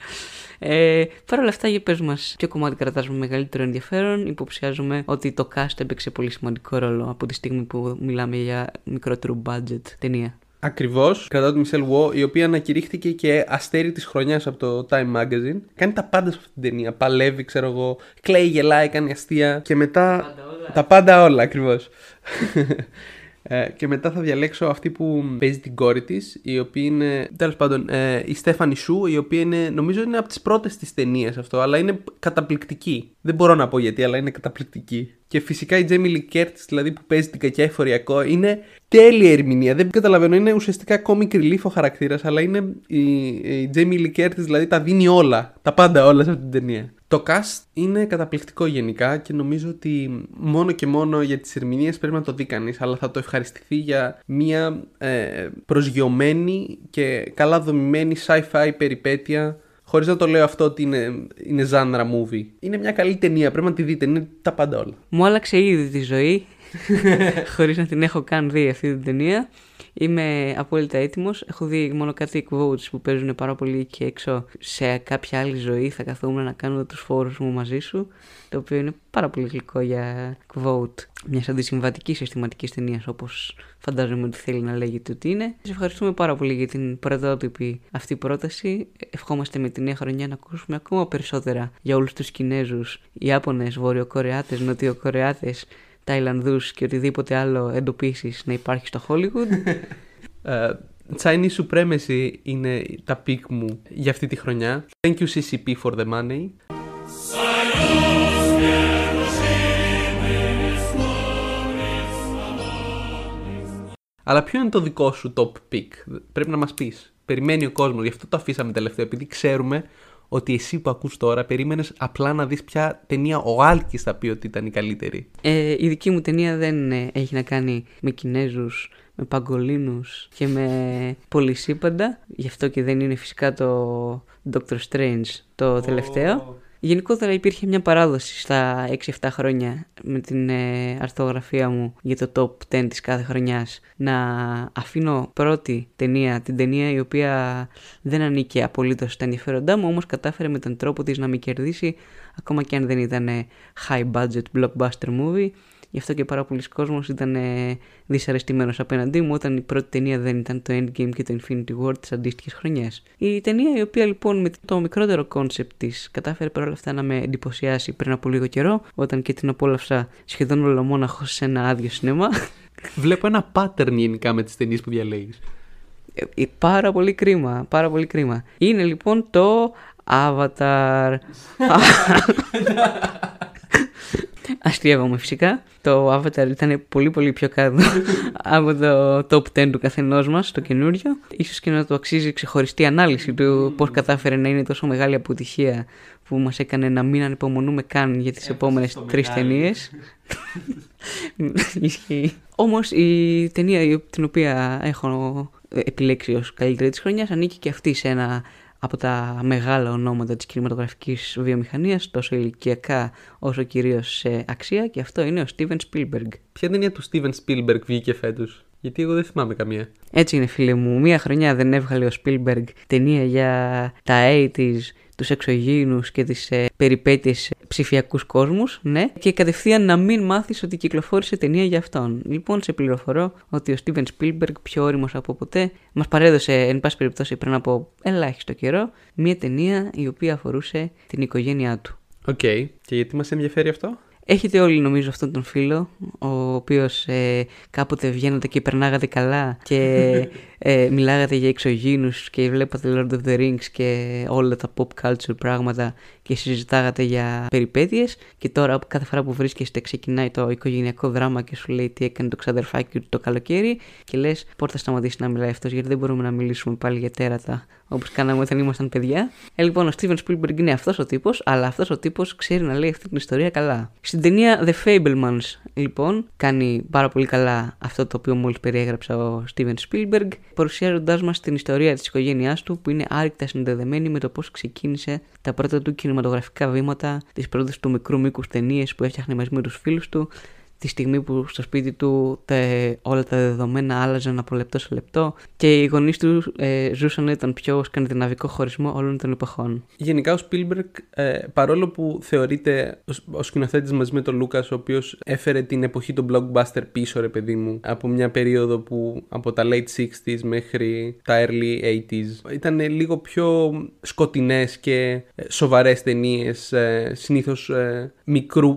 Ε, Παρ' όλα αυτά, για πες μας ποιο κομμάτι κρατάς με μεγαλύτερο ενδιαφέρον; Υποψιάζομαι ότι το cast έπαιξε πολύ σημαντικό ρόλο από τη στιγμή που μιλάμε για μικρότερο budget ταινία. Ακριβώς. Κρατάω τη Μισελ Βο, η οποία ανακηρύχθηκε και αστέρι της χρονιάς από το Time Magazine. Κάνει τα πάντα σε αυτή την ταινία. Παλεύει, ξέρω εγώ. Κλαίει, γελάει, κάνει αστεία. Και μετά. Τα πάντα όλα, ακριβώς. Ε, και μετά θα διαλέξω αυτή που παίζει την κόρη της, η οποία είναι. Τέλος πάντων, ε, η Στέφανη Σου, η οποία είναι. Νομίζω είναι από τις πρώτες της ταινίες αυτό, αλλά είναι καταπληκτική. Δεν μπορώ να πω γιατί, αλλά είναι καταπληκτική. Και φυσικά η Jamie Lee Curtis, δηλαδή που παίζει την κακιά εφοριακό, είναι τέλεια ερμηνεία. Δεν καταλαβαίνω, είναι ουσιαστικά comic relief ο χαρακτήρας, αλλά είναι η, η Jamie Lee Curtis, δηλαδή τα δίνει όλα. Τα πάντα όλα σε αυτή την ταινία. Το cast είναι καταπληκτικό γενικά και νομίζω ότι μόνο και μόνο για τις ερμηνείες πρέπει να το δει κανείς, αλλά θα το ευχαριστηθεί για μια ε, προσγειωμένη και καλά δομημένη sci-fi περιπέτεια Χωρίς να το λέω αυτό ότι είναι, είναι genre movie. Είναι μια καλή ταινία, πρέπει να τη δείτε, είναι τα πάντα όλα. Μου άλλαξε ήδη τη ζωή, χωρίς να την έχω καν δει αυτή την ταινία. Είμαι απόλυτα έτοιμος. Έχω δει μόνο κάτι quotes που παίζουν πάρα πολύ εκεί έξω. Σε κάποια άλλη ζωή θα καθόμουν να κάνω τους φόρους μου μαζί σου. Το οποίο είναι πάρα πολύ γλυκό για quote μιας αντισυμβατικής συστηματικής ταινίας, όπως φαντάζομαι ότι θέλει να λέγεται ότι είναι. Σα ευχαριστούμε πάρα πολύ για την πρωτότυπη αυτή πρόταση. Ευχόμαστε με τη νέα χρονιά να ακούσουμε ακόμα περισσότερα για όλους τους Κινέζους, Ιάπωνες, Βορειοκορεάτες, Νοτιοκορεάτες, Ταϊλανδούς και οτιδήποτε άλλο εντοπίσεις να υπάρχει στο Hollywood. Ε, Chinese Supremacy είναι τα pick μου για αυτή τη χρονιά. Thank you CCP for the money. Αλλά ποιο είναι το δικό σου top pick, πρέπει να μας πεις. Περιμένει ο κόσμος, γι' αυτό το αφήσαμε τελευταίο, επειδή ξέρουμε ότι εσύ που ακούς τώρα περίμενες απλά να δεις ποια ταινία ο Άλκης θα πει ότι ήταν η καλύτερη. Ε, η δική μου ταινία δεν ε, έχει να κάνει με Κινέζους, με Παγκολίνους και με πολυσύπαντα. Γι' αυτό και δεν είναι φυσικά το Doctor Strange το τελευταίο. Γενικότερα υπήρχε μια παράδοση στα 6-7 χρόνια με την ε, αρθογραφία μου για το top 10 της κάθε χρονιάς. Να αφήνω πρώτη ταινία, την ταινία η οποία δεν ανήκε απολύτως στα ενδιαφέροντά μου όμως κατάφερε με τον τρόπο της να με κερδίσει ακόμα και αν δεν ήταν ε, high budget blockbuster movie Γι' αυτό και πάρα πολλοί κόσμος ήταν ε, δυσαρεστημένος απέναντί μου όταν η πρώτη ταινία δεν ήταν το Endgame και το Infinity War τις αντίστοιχες χρονιές. Η ταινία η οποία λοιπόν με το μικρότερο concept της κατάφερε παρόλα αυτά να με εντυπωσιάσει πριν από λίγο καιρό όταν και την απόλαυσα σχεδόν ολομόναχος σε ένα άδειο σινέμα. Βλέπω ένα pattern γενικά με τις ταινίες που διαλέγεις. Ε, πάρα πολύ κρίμα, πάρα πολύ κρίμα. Είναι λοιπόν το Avatar. Αστείευομαι φυσικά. Το Avatar ήταν πολύ πολύ πιο κάτω από το top 10 του καθενός μας, το καινούριο. σω και να το αξίζει ξεχωριστή ανάλυση του πώς κατάφερε να είναι τόσο μεγάλη αποτυχία που μας έκανε να μην ανυπομονούμε καν για τις επόμενες τρεις ταινίες. Ισχύει. Όμως η ταινία την οποία έχω επιλέξει ως καλύτερη της χρονιάς ανήκει και αυτή σε ένα από τα μεγάλα ονόματα της κινηματογραφικής βιομηχανίας, τόσο ηλικιακά όσο κυρίως σε αξία και αυτό είναι ο Steven Spielberg. Ποια ταινία του Steven Spielberg βγήκε φέτος; Γιατί εγώ δεν θυμάμαι καμία. Έτσι είναι φίλε μου. Μία χρονιά δεν έβγαλε ο Spielberg ταινία για τα 80's, τους εξωγήινους και τις ε, περιπέτειες ψηφιακούς κόσμους, ναι, και κατευθείαν να μην μάθεις ότι κυκλοφόρησε ταινία για αυτόν. Λοιπόν, σε πληροφορώ ότι ο Steven Spielberg, πιο όριμος από ποτέ, μας παρέδωσε, εν πάση περιπτώσει, πριν από ελάχιστο καιρό, μια ταινία η οποία αφορούσε την οικογένειά του. OK. Okay. Και γιατί μας ενδιαφέρει αυτό; Έχετε όλοι νομίζω αυτόν τον φίλο, ο οποίος ε, κάποτε βγαίνατε και περνάγατε καλά και ε, μιλάγατε για εξωγήνους και βλέπατε Lord of the Rings και όλα τα pop culture πράγματα και συζητάγατε για περιπέτειες και τώρα κάθε φορά που βρίσκεστε ξεκινάει το οικογενειακό δράμα και σου λέει τι έκανε το ξαδερφάκι του το καλοκαίρι και λες πότε θα σταματήσει να μιλάει αυτός γιατί δεν μπορούμε να μιλήσουμε πάλι για τέρατα όπως κάναμε όταν ήμασταν παιδιά. Ε, λοιπόν, ο Steven Spielberg είναι αυτός ο τύπος, αλλά αυτός ο τύπος ξέρει να λέει αυτή την ιστορία καλά. Στην ταινία The Fablemans, λοιπόν, κάνει πάρα πολύ καλά αυτό το οποίο μόλις περιέγραψε ο Steven Spielberg, παρουσιάζοντάς μας την ιστορία της οικογένειάς του που είναι άρρηκτα συνδεδεμένη με το πώς ξεκίνησε τα πρώτα του κινηματογραφικά βήματα, τις πρώτες του μικρού μήκους ταινίες που έφτιαχνε μαζί με τους φίλους του, τη στιγμή που στο σπίτι του όλα τα δεδομένα άλλαζαν από λεπτό σε λεπτό και οι γονείς τους ε, ζούσαν τον πιο σκανδιναβικό χωρισμό όλων των εποχών. Γενικά ο Spielberg, ε, παρόλο που θεωρείται ο σκηνοθέτης μαζί με τον Λούκας, ο οποίος έφερε την εποχή του blockbuster πίσω, ρε παιδί μου, από μια περίοδο που από τα late 60s μέχρι τα early 80s ήταν λίγο πιο σκοτεινές και ε, σοβαρές ταινίες, ε, συνήθως ε,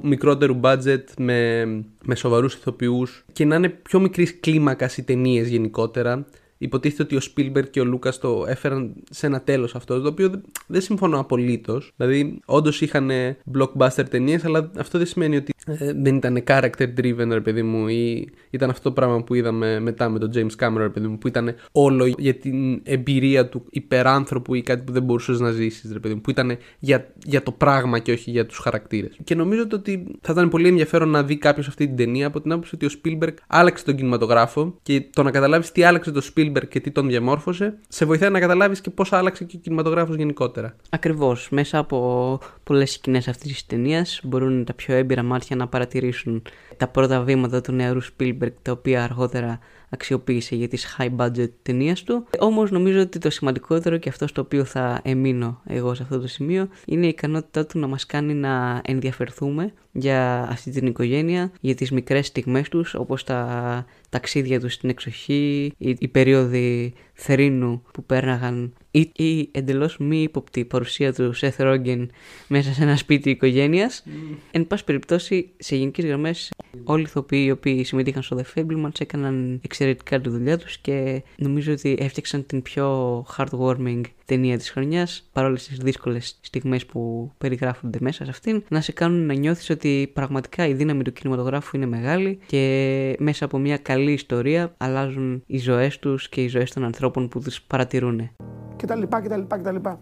μικρότερου budget με με σοβαρούς ηθοποιούς και να είναι πιο μικρής κλίμακας οι ταινίες γενικότερα υποτίθεται ότι ο Spielberg και ο Λούκα το έφεραν σε ένα τέλος αυτός, το οποίο δεν συμφωνώ απολύτως. Δηλαδή, όντως είχαν blockbuster ταινίες, αλλά αυτό δεν σημαίνει ότι ε, δεν ήταν character driven, ρε παιδί μου, ή ήταν αυτό το πράγμα που είδαμε μετά με τον James Cameron, ρε παιδί μου, που ήταν όλο για την εμπειρία του υπεράνθρωπου ή κάτι που δεν μπορούσες να ζήσεις, ρε παιδί μου, που ήταν για, για το πράγμα και όχι για τους χαρακτήρες. Και νομίζω ότι θα ήταν πολύ ενδιαφέρον να δει κάποιος αυτή την ταινία από την άποψη ότι ο Spielberg άλλαξε τον κινηματογράφο και το να καταλάβεις τι άλλαξε το Spielberg και τι τον διαμόρφωσε, σε βοηθάει να καταλάβεις και πώ άλλαξε και ο κινηματογράφος γενικότερα. Ακριβώς. Μέσα από πολλές σκηνές αυτής της ταινίας μπορούν τα πιο έμπειρα μάτια να παρατηρήσουν τα πρώτα βήματα του νεαρού Spielberg, τα οποία αργότερα αξιοποίησε για τις high budget ταινίες του. Όμως νομίζω ότι το σημαντικότερο και αυτό στο οποίο θα εμείνω εγώ σε αυτό το σημείο είναι η ικανότητά του να μας κάνει να ενδιαφερθούμε για αυτή την οικογένεια, για τις μικρές στιγμές τους όπως τα ταξίδια τους στην εξοχή, οι, οι περίοδοι θερίνου που πέρναγαν ή η εντελώς μη ύποπτη παρουσία του Σεθ Ρόγγεν μέσα σε ένα σπίτι οικογένειας. Mm. Εν πάση περιπτώσει, σε γενικές γραμμές, όλοι οι ηθοποιοί οι οποίοι συμμετείχαν στο The Fablemans έκαναν εξαιρετικά τη δουλειά τους και νομίζω ότι έφτιαξαν την πιο heartwarming ταινία της χρονιάς, παρόλες τις δύσκολες στιγμές που περιγράφονται μέσα σε αυτήν, να σε κάνουν να νιώθεις ότι πραγματικά η δύναμη του κινηματογράφου είναι μεγάλη και μέσα από μια καλή ιστορία αλλάζουν οι ζωές τους και οι ζωές των ανθρώπων που του παρατηρούν και τα λοιπά και τα λοιπά και τα λοιπά.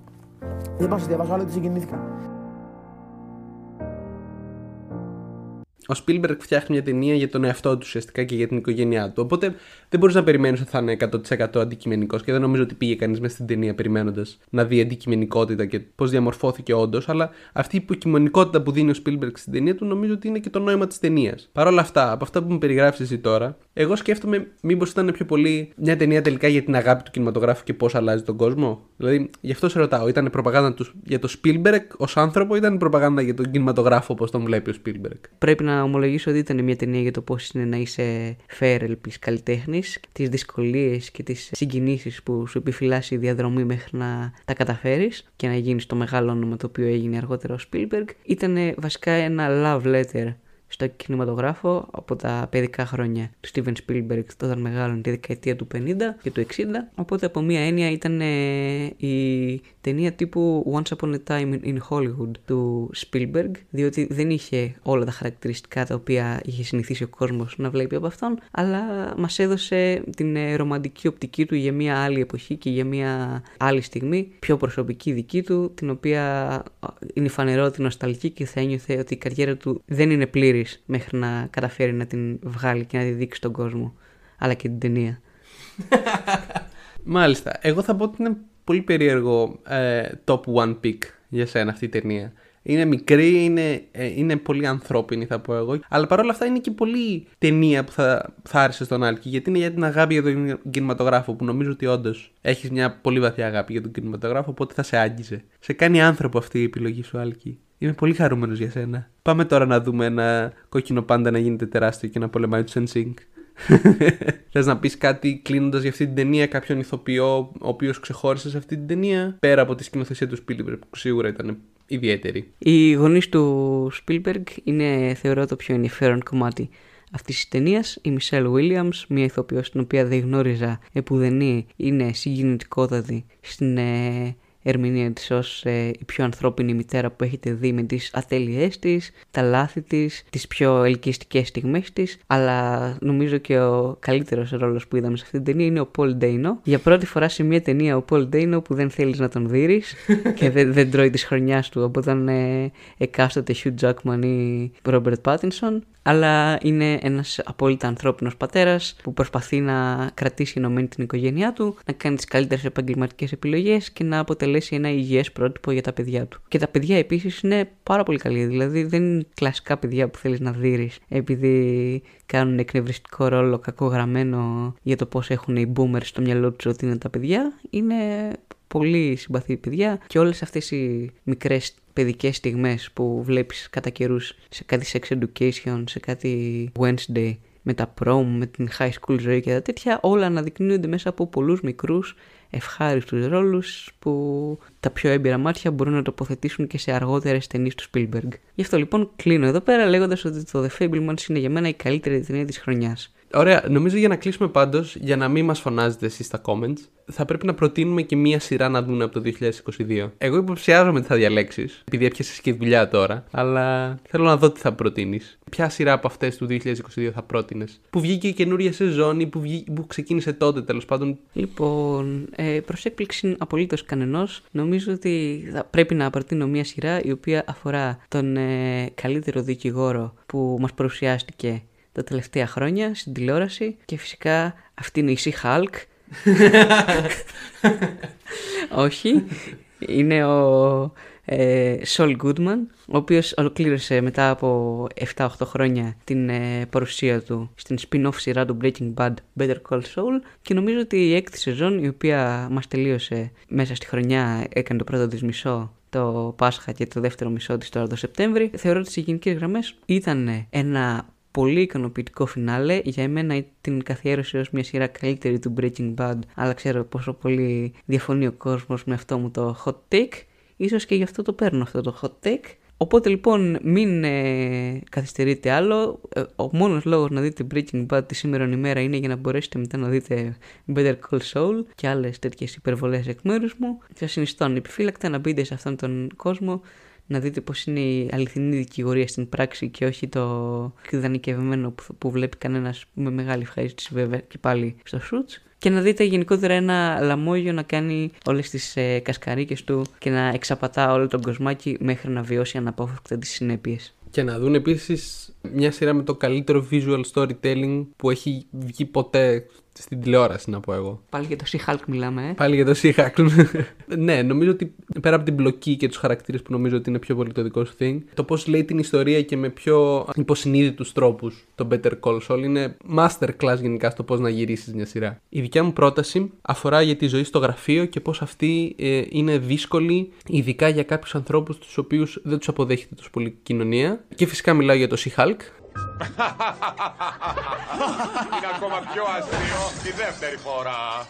Δεν πάω να διαβάσω άλλο ότι συγκινήθηκα. Ο Spielberg φτιάχνει μια ταινία για τον εαυτό του ουσιαστικά και για την οικογένειά του. Οπότε δεν μπορείς να περιμένεις ότι θα είναι 100% αντικειμενικός και δεν νομίζω ότι πήγε κανείς μέσα στην ταινία περιμένοντας να δει αντικειμενικότητα και πώς διαμορφώθηκε όντως. Αλλά αυτή η υποκειμενικότητα που δίνει ο Spielberg στην ταινία του νομίζω ότι είναι και το νόημα της ταινίας. Παρ' όλα αυτά, από αυτά που μου περιγράφεις εσύ τώρα, εγώ σκέφτομαι μήπως ήταν πιο πολύ μια ταινία τελικά για την αγάπη του κινηματογράφου και πώς αλλάζει τον κόσμο. Δηλαδή, γι' αυτό σε ρωτάω, ήταν προπαγάνδα τους για το Spielberg ως άνθρωπο ή ήταν προπαγάνδα για τον κινηματογράφο όπως τον βλέπει ο Spielberg; Πρέπει να ομολογήσω ότι ήταν μια ταινία για το πώς είναι να είσαι φέρελπη καλλιτέχνης, τις δυσκολίες και τις συγκινήσεις που σου επιφυλάσσει η διαδρομή μέχρι να τα καταφέρεις και να γίνεις το μεγάλο όνομα το οποίο έγινε αργότερα ο Spielberg. Ήταν βασικά ένα love letter στο κινηματογράφο από τα παιδικά χρόνια του Steven Spielberg όταν μεγάλων τη δεκαετία του 50 και του 60 οπότε από μία έννοια ήταν ε, η ταινία τύπου Once Upon a Time in Hollywood του Spielberg διότι δεν είχε όλα τα χαρακτηριστικά τα οποία είχε συνηθίσει ο κόσμος να βλέπει από αυτόν αλλά μας έδωσε την ε, ρομαντική οπτική του για μία άλλη εποχή και για μία άλλη στιγμή πιο προσωπική δική του την οποία ε, είναι φανερό ότι νοσταλγεί και θα ένιωθε ότι η καριέρα του δεν είναι πλήρη μέχρι να καταφέρει να την βγάλει και να τη δείξει στον κόσμο. Αλλά και την ταινία. Μάλιστα. Εγώ θα πω ότι είναι πολύ περίεργο ε, top one pick για σένα αυτή η ταινία. Είναι μικρή, είναι, ε, είναι πολύ ανθρώπινη θα πω εγώ. Αλλά παρόλα αυτά είναι και πολύ ταινία που θα, θα άρεσε στον Άλκη. Γιατί είναι για την αγάπη για τον κινηματογράφο που νομίζω ότι όντως έχεις μια πολύ βαθιά αγάπη για τον κινηματογράφο. Οπότε θα σε άγγιζε. Σε κάνει άνθρωπο αυτή η επιλογή σου, Άλκη. Είμαι πολύ χαρούμενος για σένα. Πάμε τώρα να δούμε ένα κόκκινο πάντα να γίνεται τεράστιο και να πολεμάει του Sync. Θες να πεις κάτι κλείνοντας για αυτή την ταινία, κάποιον ηθοποιό ο οποίος ξεχώρισε σε αυτή την ταινία, πέρα από τη σκηνοθεσία του Spielberg που σίγουρα ήταν ιδιαίτερη. Οι γονείς του Spielberg είναι, θεωρώ, το πιο ενδιαφέρον κομμάτι αυτής της ταινίας. Η Μισελ Williams, μια ηθοποιός την οποία δεν γνώριζα επουδενή, είναι συγκινητικότατη στην ε, ερμηνεία της ως ε, η πιο ανθρώπινη μητέρα που έχετε δει με τις ατέλειές της, τα λάθη της, τις πιο ελκυστικές στιγμές της, αλλά νομίζω και ο καλύτερος ρόλος που είδαμε σε αυτή την ταινία είναι ο Πολ Ντέινο. Για πρώτη φορά σε μια ταινία ο Πολ Ντέινο που δεν θέλεις να τον δεις και δεν, δεν τρώει της χρονιάς του. Από όταν ε, εκάστοτε Hugh Jackman ή Robert Pattinson. Αλλά είναι ένας απόλυτα ανθρώπινος πατέρας που προσπαθεί να κρατήσει ενωμένη την οικογένειά του, να κάνει τις καλύτερες επαγγελματικές επιλογές και να αποτελέσει ένα υγιές πρότυπο για τα παιδιά του. Και τα παιδιά επίσης είναι πάρα πολύ καλή, δηλαδή δεν είναι κλασικά παιδιά που θέλεις να δείρεις επειδή κάνουν εκνευριστικό ρόλο κακογραμμένο για το πώς έχουν οι boomers στο μυαλό τους ότι είναι τα παιδιά, είναι πολύ συμπαθή παιδιά και όλες αυτές οι μικρές παιδικές στιγμές που βλέπεις κατά καιρούς σε κάτι sex education, σε κάτι Wednesday, με τα prom, με την high school ζωή και τα τέτοια, όλα αναδεικνύονται μέσα από πολλούς μικρούς ευχάριστους ρόλους που τα πιο έμπειρα μάτια μπορούν να τοποθετήσουν και σε αργότερες ταινίες του Spielberg. Γι' αυτό λοιπόν κλείνω εδώ πέρα λέγοντας ότι το The Fablemans είναι για μένα η καλύτερη ταινία της χρονιάς. Ωραία, νομίζω για να κλείσουμε πάντως, για να μην μας φωνάζετε εσείς στα comments, θα πρέπει να προτείνουμε και μία σειρά να δουν από το 2022. Εγώ υποψιάζομαι τι θα διαλέξεις, επειδή έπιασες και δουλειά τώρα, αλλά θέλω να δω τι θα προτείνεις. Ποια σειρά από αυτές του 2022 θα πρότεινες, που βγήκε η καινούρια σεζόν ή που, που ξεκίνησε τότε τέλος πάντων. Λοιπόν, ε, προς έκπληξη απολύτως κανενός, νομίζω ότι θα πρέπει να προτείνω μία σειρά η οποία αφορά τον ε, καλύτερο δικηγόρο που μας παρουσιάστηκε τα τελευταία χρόνια στην τηλεόραση και φυσικά αυτή είναι η Sea Hulk. Όχι, είναι ο ε, Saul Goodman, ο οποίος ολοκλήρωσε μετά από 7-8 χρόνια την ε, παρουσία του στην spin-off σειρά του Breaking Bad Better Call Saul και νομίζω ότι η έκτη σεζόν η οποία μας τελείωσε μέσα στη χρονιά έκανε το πρώτο της μισό το Πάσχα και το δεύτερο μισό της τώρα το Σεπτέμβρη θεωρώ ότι σε γενικές γραμμές ήταν ένα πολύ ικανοποιητικό φινάλε. Για εμένα την καθιέρωση ως μια σειρά καλύτερη του Breaking Bad, αλλά ξέρω πόσο πολύ διαφωνεί ο κόσμος με αυτό μου το hot take. Ίσως και γι' αυτό το παίρνω αυτό το hot take. Οπότε λοιπόν μην ε, καθυστερείτε άλλο. Ε, ο μόνος λόγος να δείτε Breaking Bad τη σήμερα ημέρα είναι για να μπορέσετε μετά να δείτε Better Call Saul και άλλες τέτοιες υπερβολές εκ μέρους μου. Σας συνιστώ ανεπιφύλακτα να μπείτε σε αυτόν τον κόσμο να δείτε πώς είναι η αληθινή δικηγορία στην πράξη και όχι το ιδανικευμένο που, που βλέπει κανένας με μεγάλη ευχαρίστηση βέβαια και πάλι στο σούτς και να δείτε γενικότερα ένα λαμόγιο να κάνει όλες τις ε, κασκαρίκες του και να εξαπατά όλο τον κοσμάκι μέχρι να βιώσει αναπόφευκτα τις συνέπειες. Και να δουν επίσης μια σειρά με το καλύτερο visual storytelling που έχει βγει ποτέ στην τηλεόραση, να πω εγώ. Πάλι για το Sea-Hulk μιλάμε, ε. Πάλι για το Sea-Hulk. ναι, νομίζω ότι πέρα από την μπλοκή και τους χαρακτήρες που νομίζω ότι είναι πιο πολύ το δικό σου thing, το πώς λέει την ιστορία και με πιο υποσυνείδητους τρόπους το Better Call Saul είναι masterclass γενικά στο πώς να γυρίσεις μια σειρά. Η δικιά μου πρόταση αφορά για τη ζωή στο γραφείο και πώς αυτή ε, είναι δύσκολη, ειδικά για κάποιους ανθρώπους τους οποίους δεν τους αποδέχεται τόσο πολύ κοινωνία. Και φυσικά μιλάω για το Sea-Hulk, Είναι ακόμα πιο αστείο τη δεύτερη φορά.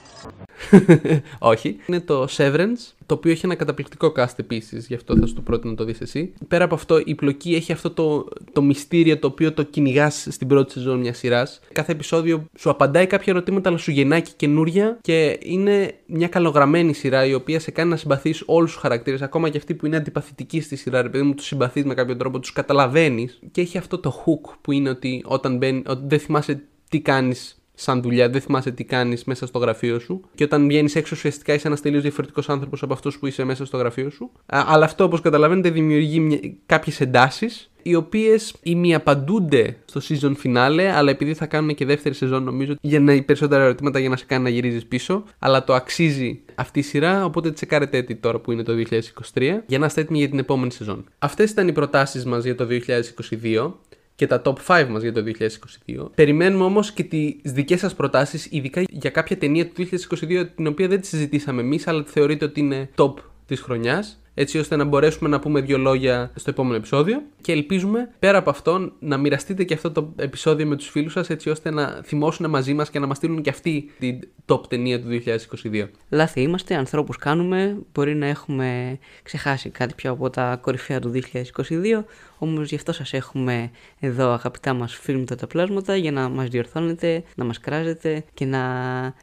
Όχι. Είναι το Severance, το οποίο έχει ένα καταπληκτικό cast επίσης, γι' αυτό θα σου το πρότεινα να το δεις εσύ. Πέρα από αυτό, η πλοκή έχει αυτό το, το μυστήριο το οποίο το κυνηγάς στην πρώτη σεζόν μιας σειράς. Κάθε επεισόδιο σου απαντάει κάποια ερωτήματα, αλλά σου γεννάει και καινούρια και είναι μια καλογραμμένη σειρά η οποία σε κάνει να συμπαθείς όλους τους χαρακτήρες, ακόμα και αυτοί που είναι αντιπαθητικοί στη σειρά, επειδή μου τους συμπαθείς με κάποιο τρόπο, τους καταλαβαίνεις. Και έχει αυτό το hook που είναι ότι όταν μπαίνει, ότι δεν θυμάσαι τι κάνεις σαν δουλειά, δεν θυμάσαι τι κάνεις μέσα στο γραφείο σου. Και όταν βγαίνεις έξω, ουσιαστικά είσαι ένας τελείως διαφορετικός άνθρωπος από αυτούς που είσαι μέσα στο γραφείο σου. Α, αλλά αυτό, όπως καταλαβαίνετε, δημιουργεί κάποιες εντάσεις, οι οποίες ημιαπαντούνται στο season finale, αλλά επειδή θα κάνουν και δεύτερη σεζόν, νομίζω, για να περισσότερα ερωτήματα για να σε κάνει να γυρίζεις πίσω. Αλλά το αξίζει αυτή η σειρά, οπότε τσεκάρετε έτσι τώρα που είναι το 2023, για να είστε έτοιμοι για την επόμενη σεζόν. Αυτές ήταν οι προτάσεις μας για το 2022 και τα top 5 μας για το 2022. Περιμένουμε όμως και τις δικές σας προτάσεις, ειδικά για κάποια ταινία του 2022 την οποία δεν τη συζητήσαμε εμείς, αλλά θεωρείτε ότι είναι top της χρονιάς έτσι ώστε να μπορέσουμε να πούμε δύο λόγια στο επόμενο επεισόδιο. Και ελπίζουμε πέρα από αυτό να μοιραστείτε και αυτό το επεισόδιο με τους φίλους σας έτσι ώστε να θυμώσουν μαζί μας και να μας στείλουν και αυτή την top ταινία του 2022. Λάθη είμαστε, ανθρώπους κάνουμε, μπορεί να έχουμε ξεχάσει κάτι πιο από τα κορυφαία του 2022, όμως γι' αυτό σας έχουμε εδώ αγαπητά μας φίλματα τα πλάσματα για να μας διορθώνετε, να μας κράζετε και να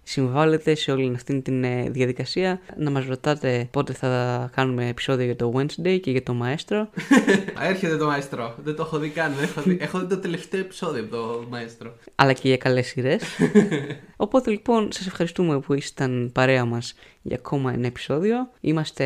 συμβάλλετε σε όλη αυτή την ε, διαδικασία, να μας ρωτάτε πότε θα κάνουμε επεισόδιο για το Wednesday και για το Maestro. Έρχεται το Maestro, δεν το έχω δει καν, έχω δει, έχω δει το τελευταίο επεισόδιο από το Maestro. αλλά και για καλές σειρές. Οπότε λοιπόν σας ευχαριστούμε που ήσταν παρέα μας για ακόμα ένα επεισόδιο. Είμαστε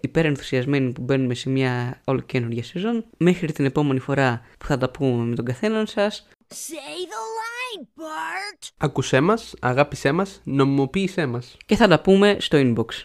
υπερενθουσιασμένοι που μπαίνουμε σε μια όλο καινούργια σεζόν. Μέχρι την επόμενη φορά που θα τα πούμε με τον καθέναν σας. Say the line, Bart! Ακούσέ μας, αγάπησέ μας, νομιμοποίησέ μας. Και θα τα πούμε στο inbox.